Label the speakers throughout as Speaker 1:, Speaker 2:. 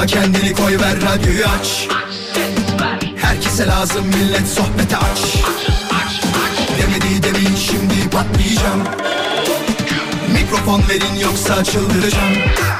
Speaker 1: Yorma kendini koy ver radyoyu aç. Herkese lazım millet sohbete aç. Demedi demin şimdi patlayacağım. Mikrofon verin yoksa çıldıracağım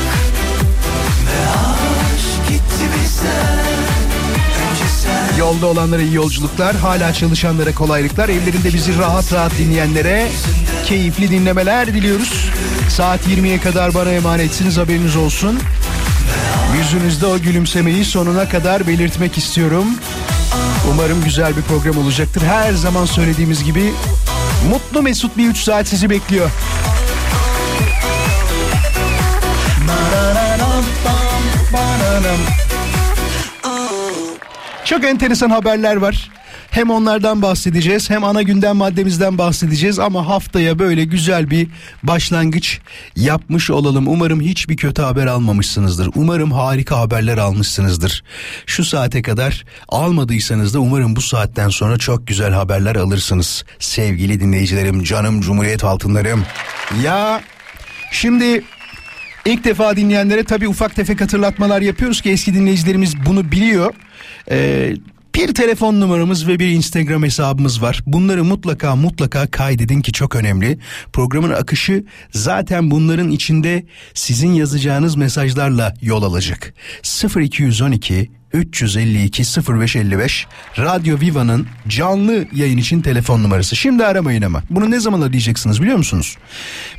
Speaker 2: Yolda olanlara iyi yolculuklar, hala çalışanlara kolaylıklar, evlerinde bizi rahat rahat dinleyenlere keyifli dinlemeler diliyoruz. Saat 20'ye kadar bana emanetsiniz haberiniz olsun. Yüzünüzde o gülümsemeyi sonuna kadar belirtmek istiyorum. Umarım güzel bir program olacaktır. Her zaman söylediğimiz gibi mutlu mesut bir 3 saat sizi bekliyor. Çok enteresan haberler var. Hem onlardan bahsedeceğiz hem ana gündem maddemizden bahsedeceğiz ama haftaya böyle güzel bir başlangıç yapmış olalım. Umarım hiçbir kötü haber almamışsınızdır. Umarım harika haberler almışsınızdır. Şu saate kadar almadıysanız da umarım bu saatten sonra çok güzel haberler alırsınız. Sevgili dinleyicilerim, canım Cumhuriyet altınlarım. Ya şimdi İlk defa dinleyenlere tabii ufak tefek hatırlatmalar yapıyoruz ki eski dinleyicilerimiz bunu biliyor. Ee, bir telefon numaramız ve bir Instagram hesabımız var. Bunları mutlaka mutlaka kaydedin ki çok önemli. Programın akışı zaten bunların içinde sizin yazacağınız mesajlarla yol alacak. 0212 352 0555 Radyo Viva'nın canlı yayın için telefon numarası. Şimdi aramayın ama. Bunu ne zaman arayacaksınız biliyor musunuz?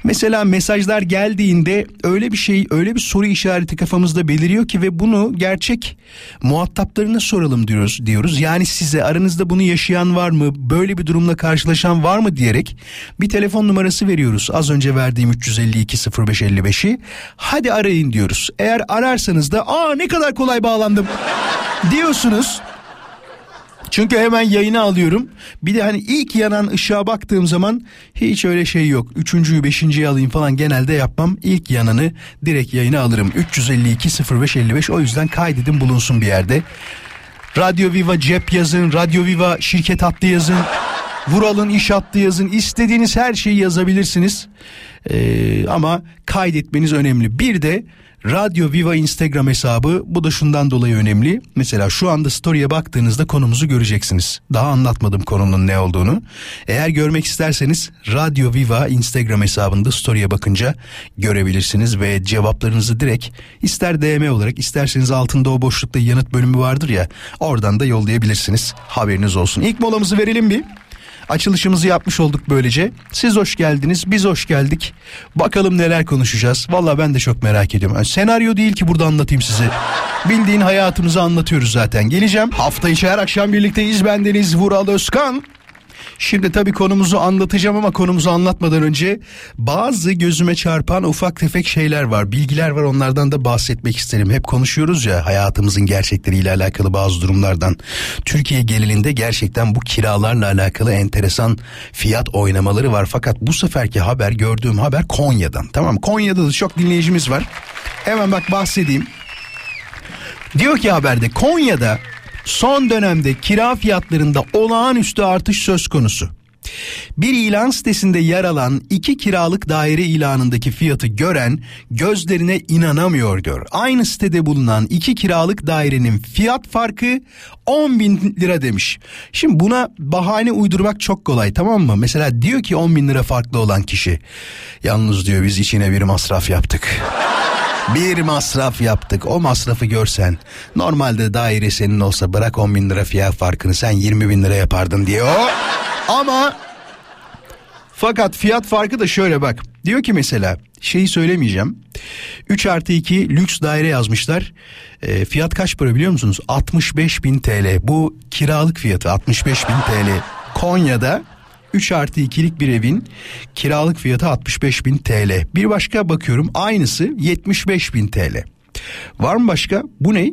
Speaker 2: Mesela mesajlar geldiğinde öyle bir şey, öyle bir soru işareti kafamızda beliriyor ki ve bunu gerçek muhataplarına soralım diyoruz diyoruz. Yani size aranızda bunu yaşayan var mı? Böyle bir durumla karşılaşan var mı diyerek bir telefon numarası veriyoruz. Az önce verdiğim 352 0555'i. Hadi arayın diyoruz. Eğer ararsanız da aa ne kadar kolay bağlandım diyorsunuz. Çünkü hemen yayına alıyorum. Bir de hani ilk yanan ışığa baktığım zaman hiç öyle şey yok. Üçüncüyü beşinciyi alayım falan genelde yapmam. İlk yananı direkt yayına alırım. 352 0555 o yüzden kaydedin bulunsun bir yerde. Radyo Viva cep yazın, Radyo Viva şirket hattı yazın. Vural'ın iş hattı yazın. İstediğiniz her şeyi yazabilirsiniz. Ee, ama kaydetmeniz önemli. Bir de Radyo Viva Instagram hesabı bu da şundan dolayı önemli. Mesela şu anda story'e baktığınızda konumuzu göreceksiniz. Daha anlatmadım konunun ne olduğunu. Eğer görmek isterseniz Radyo Viva Instagram hesabında story'e bakınca görebilirsiniz ve cevaplarınızı direkt ister DM olarak isterseniz altında o boşlukta yanıt bölümü vardır ya oradan da yollayabilirsiniz. Haberiniz olsun. İlk molamızı verelim bir. Açılışımızı yapmış olduk böylece. Siz hoş geldiniz, biz hoş geldik. Bakalım neler konuşacağız. Valla ben de çok merak ediyorum. Yani senaryo değil ki burada anlatayım size. Bildiğin hayatımızı anlatıyoruz zaten. Geleceğim. Hafta içi her akşam birlikteyiz. Bendeniz Vural Özkan. Şimdi tabii konumuzu anlatacağım ama konumuzu anlatmadan önce bazı gözüme çarpan ufak tefek şeyler var. Bilgiler var onlardan da bahsetmek isterim. Hep konuşuyoruz ya hayatımızın gerçekleriyle alakalı bazı durumlardan. Türkiye genelinde gerçekten bu kiralarla alakalı enteresan fiyat oynamaları var. Fakat bu seferki haber gördüğüm haber Konya'dan. Tamam Konya'da da çok dinleyicimiz var. Hemen bak bahsedeyim. Diyor ki haberde Konya'da son dönemde kira fiyatlarında olağanüstü artış söz konusu. Bir ilan sitesinde yer alan iki kiralık daire ilanındaki fiyatı gören gözlerine inanamıyor diyor. Aynı sitede bulunan iki kiralık dairenin fiyat farkı 10 bin lira demiş. Şimdi buna bahane uydurmak çok kolay tamam mı? Mesela diyor ki 10 bin lira farklı olan kişi. Yalnız diyor biz içine bir masraf yaptık. Bir masraf yaptık. O masrafı görsen normalde daire senin olsa bırak 10 bin lira fiyat farkını sen 20 bin lira yapardın diye o. Ama fakat fiyat farkı da şöyle bak. Diyor ki mesela şeyi söylemeyeceğim. 3 artı 2 lüks daire yazmışlar. E, fiyat kaç para biliyor musunuz? 65 bin TL. Bu kiralık fiyatı 65 bin TL. Konya'da 3 artı 2'lik bir evin kiralık fiyatı 65 bin TL. Bir başka bakıyorum aynısı 75 bin TL. Var mı başka? Bu ne?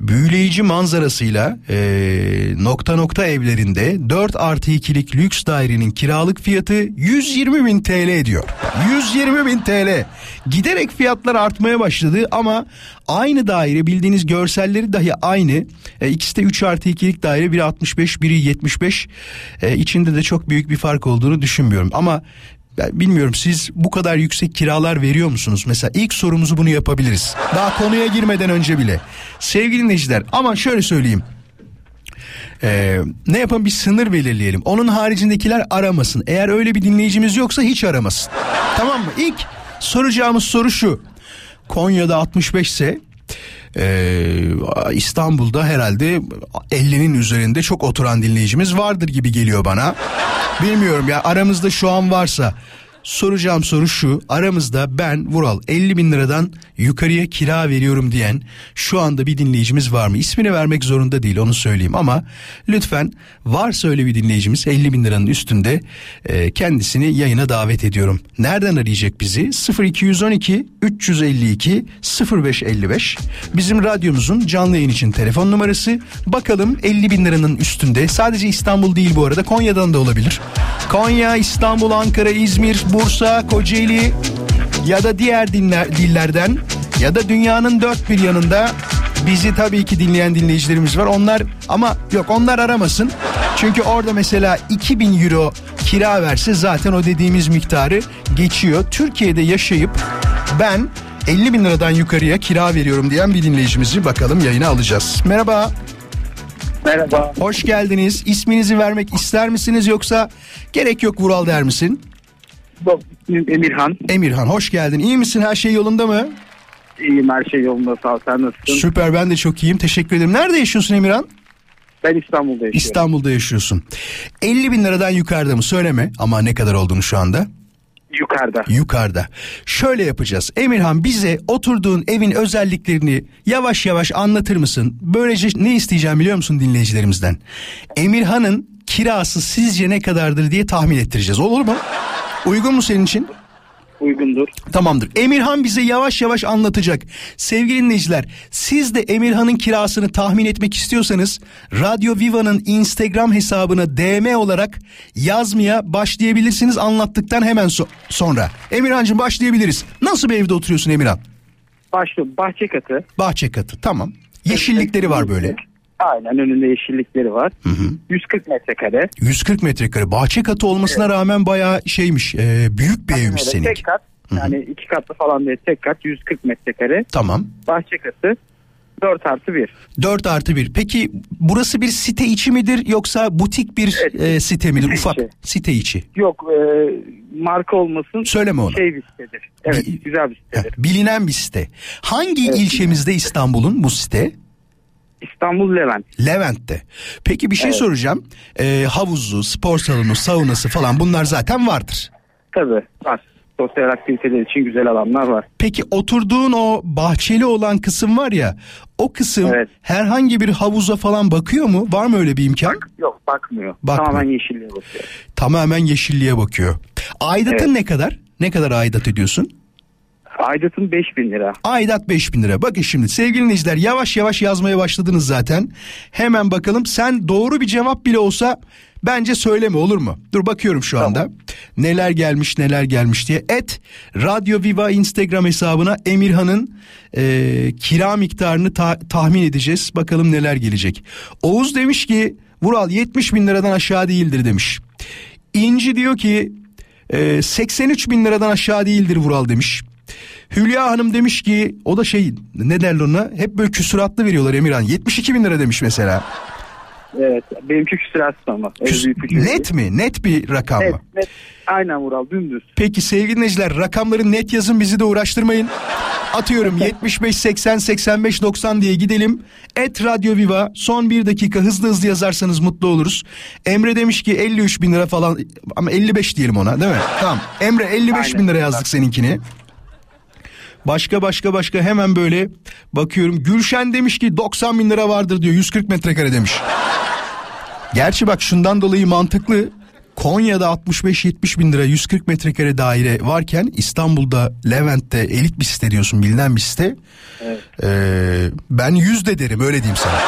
Speaker 2: Büyüleyici manzarasıyla e, nokta nokta evlerinde 4 artı 2'lik lüks dairenin kiralık fiyatı 120 bin TL ediyor. 120 bin TL. Giderek fiyatlar artmaya başladı ama aynı daire bildiğiniz görselleri dahi aynı. E, ikisi de 3 artı 2'lik daire biri 65 biri 75. E, içinde de çok büyük bir fark olduğunu düşünmüyorum. Ama ben bilmiyorum siz bu kadar yüksek kiralar veriyor musunuz? Mesela ilk sorumuzu bunu yapabiliriz. Daha konuya girmeden önce bile. Sevgili dinleyiciler ama şöyle söyleyeyim. Ee, ne yapalım bir sınır belirleyelim. Onun haricindekiler aramasın. Eğer öyle bir dinleyicimiz yoksa hiç aramasın. tamam mı? İlk soracağımız soru şu. Konya'da 65 ise ee, İstanbul'da herhalde 50'nin üzerinde çok oturan dinleyicimiz vardır gibi geliyor bana. Bilmiyorum ya aramızda şu an varsa soracağım soru şu aramızda ben Vural 50 bin liradan yukarıya kira veriyorum diyen şu anda bir dinleyicimiz var mı? İsmini vermek zorunda değil onu söyleyeyim ama lütfen varsa öyle bir dinleyicimiz 50 bin liranın üstünde e, kendisini yayına davet ediyorum. Nereden arayacak bizi? 0212 352 0555 bizim radyomuzun canlı yayın için telefon numarası. Bakalım 50 bin liranın üstünde sadece İstanbul değil bu arada Konya'dan da olabilir. Konya, İstanbul, Ankara, İzmir, Bursa, Kocaeli ya da diğer dinler, dillerden ya da dünyanın dört bir yanında bizi tabii ki dinleyen dinleyicilerimiz var. Onlar ama yok onlar aramasın. Çünkü orada mesela 2000 euro kira verse zaten o dediğimiz miktarı geçiyor. Türkiye'de yaşayıp ben 50 bin liradan yukarıya kira veriyorum diyen bir dinleyicimizi bakalım yayına alacağız. Merhaba.
Speaker 3: Merhaba.
Speaker 2: Hoş geldiniz. İsminizi vermek ister misiniz yoksa gerek yok Vural der misin?
Speaker 3: Yok, Emirhan.
Speaker 2: Emirhan hoş geldin. İyi misin? Her şey yolunda mı?
Speaker 3: İyiyim her şey yolunda sağ ol. Sen nasılsın?
Speaker 2: Süper ben de çok iyiyim. Teşekkür ederim. Nerede yaşıyorsun Emirhan?
Speaker 3: Ben İstanbul'da yaşıyorum.
Speaker 2: İstanbul'da yaşıyorsun. 50 bin liradan yukarıda mı? Söyleme ama ne kadar olduğunu şu anda.
Speaker 3: Yukarıda.
Speaker 2: Yukarıda. Şöyle yapacağız. Emirhan bize oturduğun evin özelliklerini yavaş yavaş anlatır mısın? Böylece ne isteyeceğim biliyor musun dinleyicilerimizden? Emirhan'ın kirası sizce ne kadardır diye tahmin ettireceğiz. Olur mu? Uygun mu senin için?
Speaker 3: Uygundur.
Speaker 2: Tamamdır. Emirhan bize yavaş yavaş anlatacak. Sevgili dinleyiciler, siz de Emirhan'ın kirasını tahmin etmek istiyorsanız Radyo Viva'nın Instagram hesabına DM olarak yazmaya başlayabilirsiniz anlattıktan hemen so- sonra. Emirhan'cığım başlayabiliriz. Nasıl bir evde oturuyorsun Emirhan?
Speaker 3: Başlıyorum. Bahçe katı.
Speaker 2: Bahçe katı. Tamam. Yeşillikleri var böyle.
Speaker 3: Aynen önünde yeşillikleri var.
Speaker 2: Hı hı.
Speaker 3: 140 metrekare.
Speaker 2: 140 metrekare. Bahçe katı olmasına rağmen bayağı şeymiş. e, büyük bir evmiş
Speaker 3: Öyle
Speaker 2: seninki.
Speaker 3: Tek kat. Yani iki katlı falan değil tek kat 140 metrekare.
Speaker 2: Tamam.
Speaker 3: Bahçe katı 4 artı 1.
Speaker 2: 4 artı 1. Peki burası bir site içi midir yoksa butik bir
Speaker 3: Evet,
Speaker 2: e, site midir?
Speaker 3: site
Speaker 2: Ufak
Speaker 3: içi.
Speaker 2: site içi.
Speaker 3: Yok e, marka olmasın.
Speaker 2: Söyleme onu.
Speaker 3: Şey bir sitedir. Evet
Speaker 2: Bi-
Speaker 3: güzel bir sitedir.
Speaker 2: bilinen bir site. Hangi
Speaker 3: Evet.
Speaker 2: ilçemizde İstanbul'un bu site?
Speaker 3: İstanbul Levent.
Speaker 2: Levent'te. Peki bir şey
Speaker 3: Evet.
Speaker 2: soracağım. E, havuzu, spor salonu, saunası falan bunlar zaten vardır.
Speaker 3: Tabii var. Sosyal aktiviteler için güzel alanlar var.
Speaker 2: Peki oturduğun o bahçeli olan kısım var ya o kısım
Speaker 3: Evet.
Speaker 2: herhangi bir havuza falan bakıyor mu? Var mı öyle bir imkan?
Speaker 3: Yok bakmıyor.
Speaker 2: Bakmıyor.
Speaker 3: Tamamen yeşilliğe bakıyor.
Speaker 2: Tamamen yeşilliğe bakıyor. Aidatın
Speaker 3: Evet.
Speaker 2: ne kadar? Ne kadar aidat ediyorsun?
Speaker 3: Aidatın 5000 lira.
Speaker 2: Aidat 5000 lira. Bakın şimdi sevgili dinleyiciler yavaş yavaş yazmaya başladınız zaten. Hemen bakalım sen doğru bir cevap bile olsa bence söyleme olur mu? Dur bakıyorum şu anda. Neler gelmiş neler gelmiş diye. Et Radyo Viva Instagram hesabına Emirhan'ın e, kira miktarını ta- tahmin edeceğiz. Bakalım neler gelecek. Oğuz demiş ki Vural 70 bin liradan aşağı değildir demiş. İnci diyor ki e, 83 bin liradan aşağı değildir Vural demiş. Hülya Hanım demiş ki o da şey ne derler ona hep böyle küsuratlı veriyorlar Emirhan 72 bin lira demiş mesela.
Speaker 3: Evet. Benimki küsüratsız ama.
Speaker 2: Küs-
Speaker 3: büyük
Speaker 2: net mi net bir rakam mı?
Speaker 3: Net, net. Aynen Vural dümdüz.
Speaker 2: Peki sevgili dinleyiciler rakamları net yazın bizi de uğraştırmayın. Atıyorum 75 80 85 90 diye gidelim. Et Radyo Viva son bir dakika hızlı hızlı yazarsanız mutlu oluruz. Emre demiş ki 53 bin lira falan ama 55 diyelim ona değil mi? Tamam Emre 55 bin lira yazdık seninkini. Başka başka başka hemen böyle bakıyorum. Gülşen demiş ki 90 bin lira vardır diyor 140 metrekare demiş. Gerçi bak şundan dolayı mantıklı. Konya'da 65-70 bin lira 140 metrekare daire varken İstanbul'da Levent'te elit bir site diyorsun bilinen bir site.
Speaker 3: Evet.
Speaker 2: Ee, ben 100 de derim öyle diyeyim sana.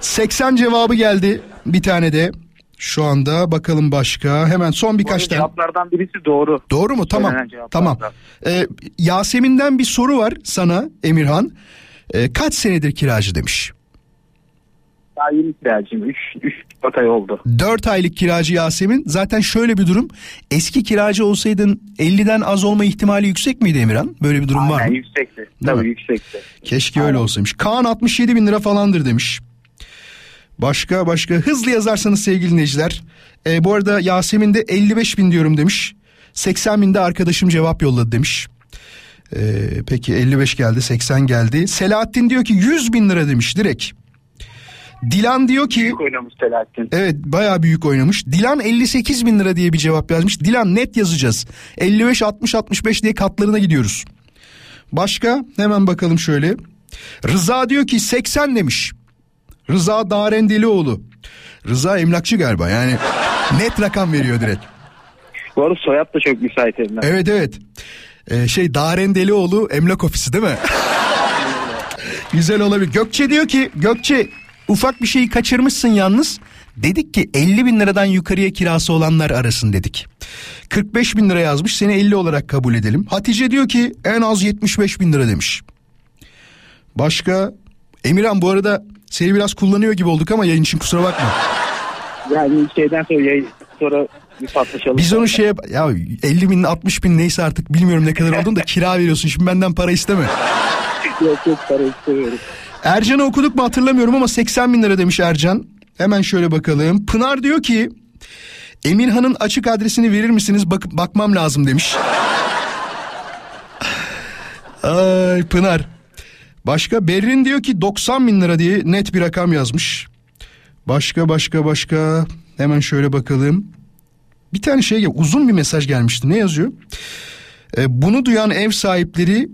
Speaker 2: 80 cevabı geldi bir tane de. Şu anda bakalım başka. Hemen son birkaç tane.
Speaker 3: cevaplardan birisi doğru.
Speaker 2: Doğru mu? Tamam. Tamam. Ee, Yasemin'den bir soru var sana Emirhan. Ee, kaç senedir kiracı demiş.
Speaker 3: Daha yeni kiracıyım. 3 3 ay oldu.
Speaker 2: 4 aylık kiracı Yasemin. Zaten şöyle bir durum. Eski kiracı olsaydın 50'den az olma ihtimali yüksek miydi Emirhan? Böyle bir durum var
Speaker 3: Aynen
Speaker 2: mı?
Speaker 3: yüksekti.
Speaker 2: mi?
Speaker 3: Tabii yüksekti.
Speaker 2: Keşke öyle olsaymış. Kaan 67 bin lira falandır demiş. Başka başka hızlı yazarsanız sevgili dinleyiciler. Ee, bu arada Yasemin de 55 bin diyorum demiş. 80 binde arkadaşım cevap yolladı demiş. Ee, peki 55 geldi 80 geldi. Selahattin diyor ki 100 bin lira demiş direkt. Dilan diyor ki
Speaker 3: Büyük oynamış Selahattin.
Speaker 2: evet bayağı büyük oynamış. Dilan 58 bin lira diye bir cevap yazmış. Dilan net yazacağız. 55 60 65 diye katlarına gidiyoruz. Başka hemen bakalım şöyle. Rıza diyor ki 80 demiş. Rıza Darendelioğlu. Rıza emlakçı galiba yani net rakam veriyor direkt.
Speaker 3: Bu arada soyad da çok müsait elimden.
Speaker 2: Evet evet. Ee, şey Darendelioğlu emlak ofisi değil mi? Güzel olabilir. Gökçe diyor ki Gökçe ufak bir şeyi kaçırmışsın yalnız. Dedik ki 50 bin liradan yukarıya kirası olanlar arasın dedik. 45 bin lira yazmış seni 50 olarak kabul edelim. Hatice diyor ki en az 75 bin lira demiş. Başka Emirhan bu arada seni biraz kullanıyor gibi olduk ama yayın için kusura bakma.
Speaker 3: Yani şeyden sonra yayın sonra bir patlaşalım.
Speaker 2: Biz onu şey yap- ya 50 bin 60 bin neyse artık bilmiyorum ne kadar olduğunu da kira veriyorsun şimdi benden para isteme.
Speaker 3: Yok yok para istemiyorum.
Speaker 2: Ercan'ı okuduk mu hatırlamıyorum ama 80 bin lira demiş Ercan. Hemen şöyle bakalım. Pınar diyor ki Emirhan'ın açık adresini verir misiniz? Bak bakmam lazım demiş. Ay Pınar. Başka Berrin diyor ki 90 bin lira diye net bir rakam yazmış. Başka başka başka hemen şöyle bakalım. Bir tane şey uzun bir mesaj gelmişti. Ne yazıyor? E, bunu duyan ev sahipleri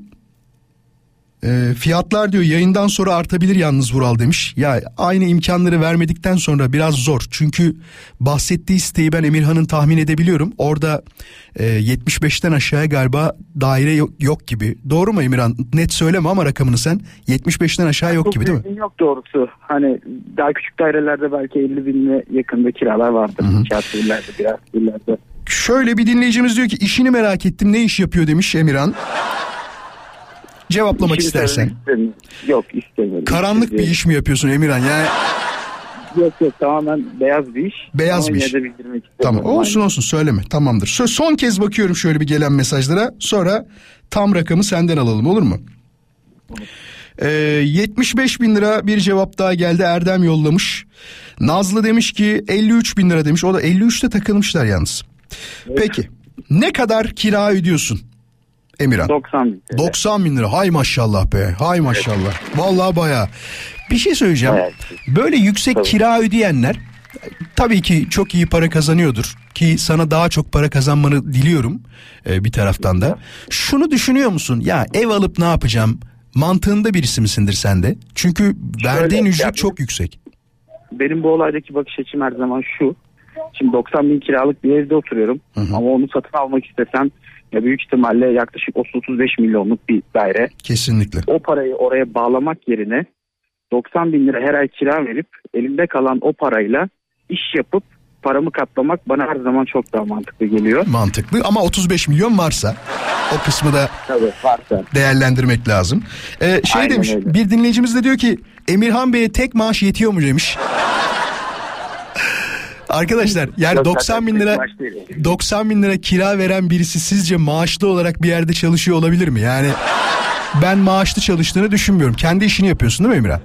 Speaker 2: e, fiyatlar diyor yayından sonra artabilir yalnız Vural demiş. Ya aynı imkanları vermedikten sonra biraz zor. Çünkü bahsettiği siteyi ben Emirhan'ın tahmin edebiliyorum. Orada e, 75'ten aşağıya galiba daire yok, yok gibi. Doğru mu Emirhan? Net söyleme ama rakamını sen. 75'ten aşağı yok gibi değil mi?
Speaker 3: Yok doğrusu. Hani daha küçük dairelerde belki 50 binle yakında kiralar vardır. İllerde biraz illerde.
Speaker 2: Şöyle bir dinleyicimiz diyor ki işini merak ettim ne iş yapıyor demiş Emirhan. Cevaplamak
Speaker 3: İşini
Speaker 2: istersen.
Speaker 3: istemiyorum. Yok istemiyorum.
Speaker 2: Karanlık bir iş mi yapıyorsun Emirhan? Yani
Speaker 3: Yok yok tamamen beyaz bir iş.
Speaker 2: Beyaz
Speaker 3: Ama
Speaker 2: bir iş. Tamam olsun olsun söyleme tamamdır. Sö- Son kez bakıyorum şöyle bir gelen mesajlara sonra tam rakamı senden alalım olur mu? Ee, 75 bin lira bir cevap daha geldi Erdem yollamış. Nazlı demiş ki 53 bin lira demiş o da 53'te takılmışlar yalnız. Peki ne kadar kira ödüyorsun Emirhan?
Speaker 3: 90 bin. TL.
Speaker 2: 90 bin lira hay maşallah be hay maşallah. Vallahi baya. Bir şey söyleyeceğim.
Speaker 3: Evet.
Speaker 2: Böyle yüksek
Speaker 3: Tabii.
Speaker 2: kira ödeyenler tabii ki çok iyi para kazanıyordur. Ki sana daha çok para kazanmanı diliyorum e, bir taraftan da. Şunu düşünüyor musun? Ya ev alıp ne yapacağım? Mantığında birisi misindir sen de? Çünkü verdiğin
Speaker 3: ya
Speaker 2: ücret
Speaker 3: benim-
Speaker 2: çok yüksek.
Speaker 3: Benim bu olaydaki bakış açım her zaman şu. Şimdi 90 bin kiralık bir evde oturuyorum. Ama onu satın almak istesem ya büyük ihtimalle yaklaşık 30-35 milyonluk bir daire.
Speaker 2: Kesinlikle.
Speaker 3: O parayı oraya bağlamak yerine 90 bin lira her ay kira verip elimde kalan o parayla iş yapıp paramı katlamak bana her zaman çok daha mantıklı geliyor.
Speaker 2: Mantıklı ama 35 milyon varsa o kısmı da
Speaker 3: Tabii varsa.
Speaker 2: değerlendirmek lazım. Ee, şey
Speaker 3: Aynen
Speaker 2: demiş
Speaker 3: öyle.
Speaker 2: bir dinleyicimiz de diyor ki Emirhan Bey'e tek maaş yetiyor mu demiş. Arkadaşlar yani
Speaker 3: Yok,
Speaker 2: 90
Speaker 3: zaten
Speaker 2: bin lira
Speaker 3: maaş değil.
Speaker 2: 90 bin lira kira veren birisi sizce maaşlı olarak bir yerde çalışıyor olabilir mi? Yani ben maaşlı çalıştığını düşünmüyorum. Kendi işini yapıyorsun değil mi Emirhan?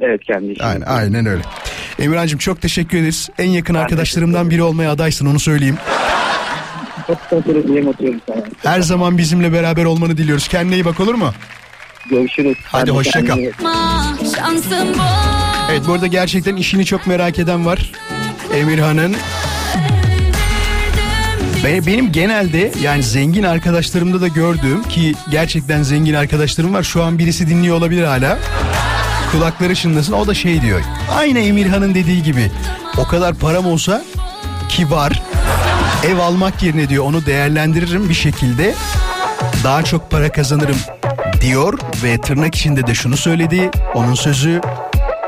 Speaker 3: Evet kendi işim.
Speaker 2: Aynen, aynen öyle. Emirhan'cığım çok teşekkür ederiz. En yakın
Speaker 3: Ben
Speaker 2: arkadaşlarımdan biri olmaya adaysın onu söyleyeyim. Her zaman bizimle beraber olmanı diliyoruz. Kendine iyi bak olur mu?
Speaker 3: Görüşürüz.
Speaker 2: Hadi hoşça kal. Evet bu arada gerçekten işini çok merak eden var. Emirhan'ın. Be- Benim genelde yani zengin arkadaşlarımda da gördüğüm ki gerçekten zengin arkadaşlarım var. Şu an birisi dinliyor olabilir hala. Kulakları çınlasın o da şey diyor. Aynı Emirhan'ın dediği gibi o kadar param olsa ki var. Ev almak yerine diyor onu değerlendiririm bir şekilde. Daha çok para kazanırım diyor ve tırnak içinde de şunu söyledi. Onun sözü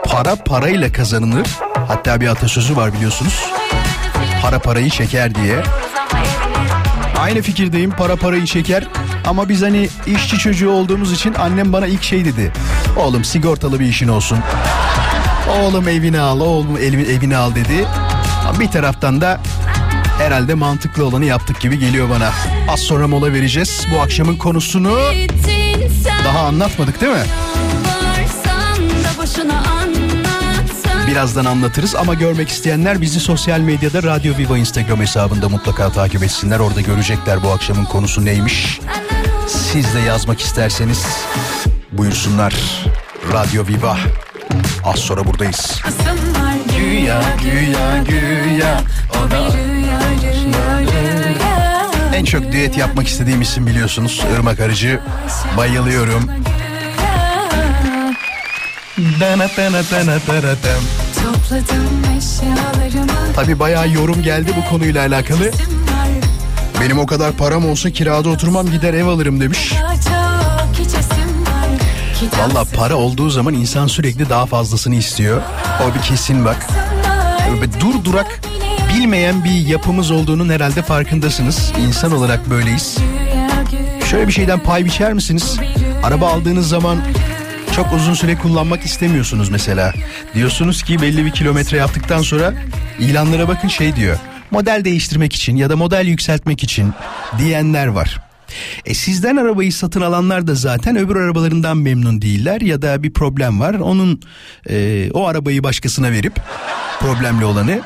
Speaker 2: para parayla kazanılır. Hatta bir atasözü var biliyorsunuz. Para parayı çeker diye. Aynı fikirdeyim para parayı çeker. Ama biz hani işçi çocuğu olduğumuz için annem bana ilk şey dedi. Oğlum sigortalı bir işin olsun. Oğlum evini al, oğlum evini, evini al dedi. Bir taraftan da herhalde mantıklı olanı yaptık gibi geliyor bana. Az sonra mola vereceğiz. Bu akşamın konusunu daha anlatmadık değil mi? Birazdan anlatırız ama görmek isteyenler bizi sosyal medyada Radyo Viva Instagram hesabında mutlaka takip etsinler. Orada görecekler bu akşamın konusu neymiş. Siz de yazmak isterseniz buyursunlar. Radyo Viva. Az sonra buradayız. Güya güya güya o da En çok düet yapmak istediğim isim biliyorsunuz. Irmak Arıcı. Bayılıyorum. Tabi bayağı yorum geldi bu konuyla alakalı. Benim o kadar param olsa kirada oturmam gider ev alırım demiş. Valla para olduğu zaman insan sürekli daha fazlasını istiyor. O bir kesin bak. Böyle dur durak bilmeyen bir yapımız olduğunun herhalde farkındasınız. İnsan olarak böyleyiz. Şöyle bir şeyden pay biçer misiniz? Araba aldığınız zaman çok uzun süre kullanmak istemiyorsunuz mesela. Diyorsunuz ki belli bir kilometre yaptıktan sonra ilanlara bakın şey diyor. Model değiştirmek için ya da model yükseltmek için diyenler var. E sizden arabayı satın alanlar da zaten öbür arabalarından memnun değiller ya da bir problem var. Onun e, o arabayı başkasına verip problemli olanı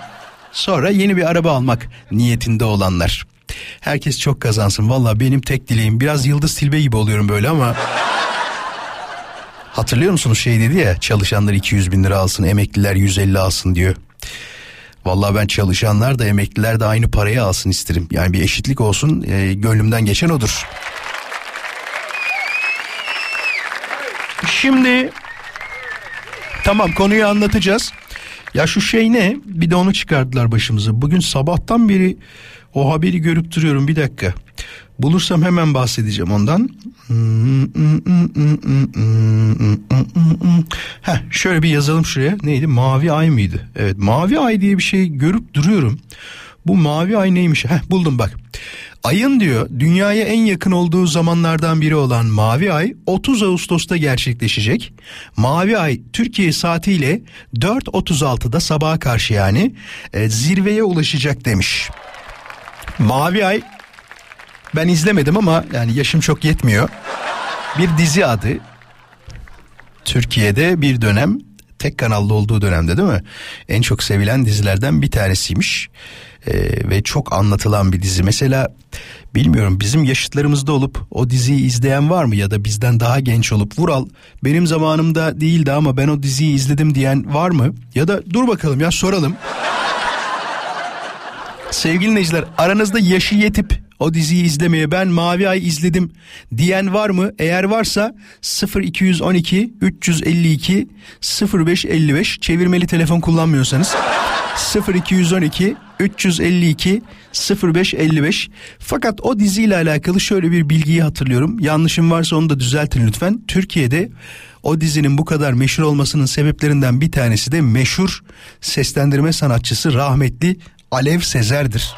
Speaker 2: sonra yeni bir araba almak niyetinde olanlar. Herkes çok kazansın. Valla benim tek dileğim biraz Yıldız Tilbe gibi oluyorum böyle ama Hatırlıyor musunuz şey dedi ya çalışanlar 200 bin lira alsın emekliler 150 alsın diyor. Vallahi ben çalışanlar da emekliler de aynı parayı alsın isterim. Yani bir eşitlik olsun e, gönlümden geçen odur. Şimdi tamam konuyu anlatacağız. Ya şu şey ne? Bir de onu çıkardılar başımıza. Bugün sabahtan beri o haberi görüp duruyorum bir dakika. Bulursam hemen bahsedeceğim ondan. Heh, şöyle bir yazalım şuraya. Neydi? Mavi ay mıydı? Evet mavi ay diye bir şey görüp duruyorum. Bu mavi ay neymiş? Heh, buldum bak. Ayın diyor dünyaya en yakın olduğu zamanlardan biri olan Mavi Ay 30 Ağustos'ta gerçekleşecek. Mavi Ay Türkiye saatiyle 4.36'da sabaha karşı yani e, zirveye ulaşacak demiş. Mavi Ay ben izlemedim ama yani yaşım çok yetmiyor. Bir dizi adı. Türkiye'de bir dönem tek kanallı olduğu dönemde değil mi? En çok sevilen dizilerden bir tanesiymiş. Ee, ve çok anlatılan bir dizi. Mesela bilmiyorum bizim yaşıtlarımızda olup o diziyi izleyen var mı ya da bizden daha genç olup Vural benim zamanımda değildi ama ben o diziyi izledim diyen var mı? Ya da dur bakalım ya soralım. Sevgili dinleyiciler aranızda yaşı yetip o diziyi izlemeye ben Mavi Ay izledim diyen var mı? Eğer varsa 0212 352 0555 çevirmeli telefon kullanmıyorsanız 0212 352 0555 fakat o diziyle alakalı şöyle bir bilgiyi hatırlıyorum. Yanlışım varsa onu da düzeltin lütfen. Türkiye'de o dizinin bu kadar meşhur olmasının sebeplerinden bir tanesi de meşhur seslendirme sanatçısı rahmetli Alev Sezer'dir.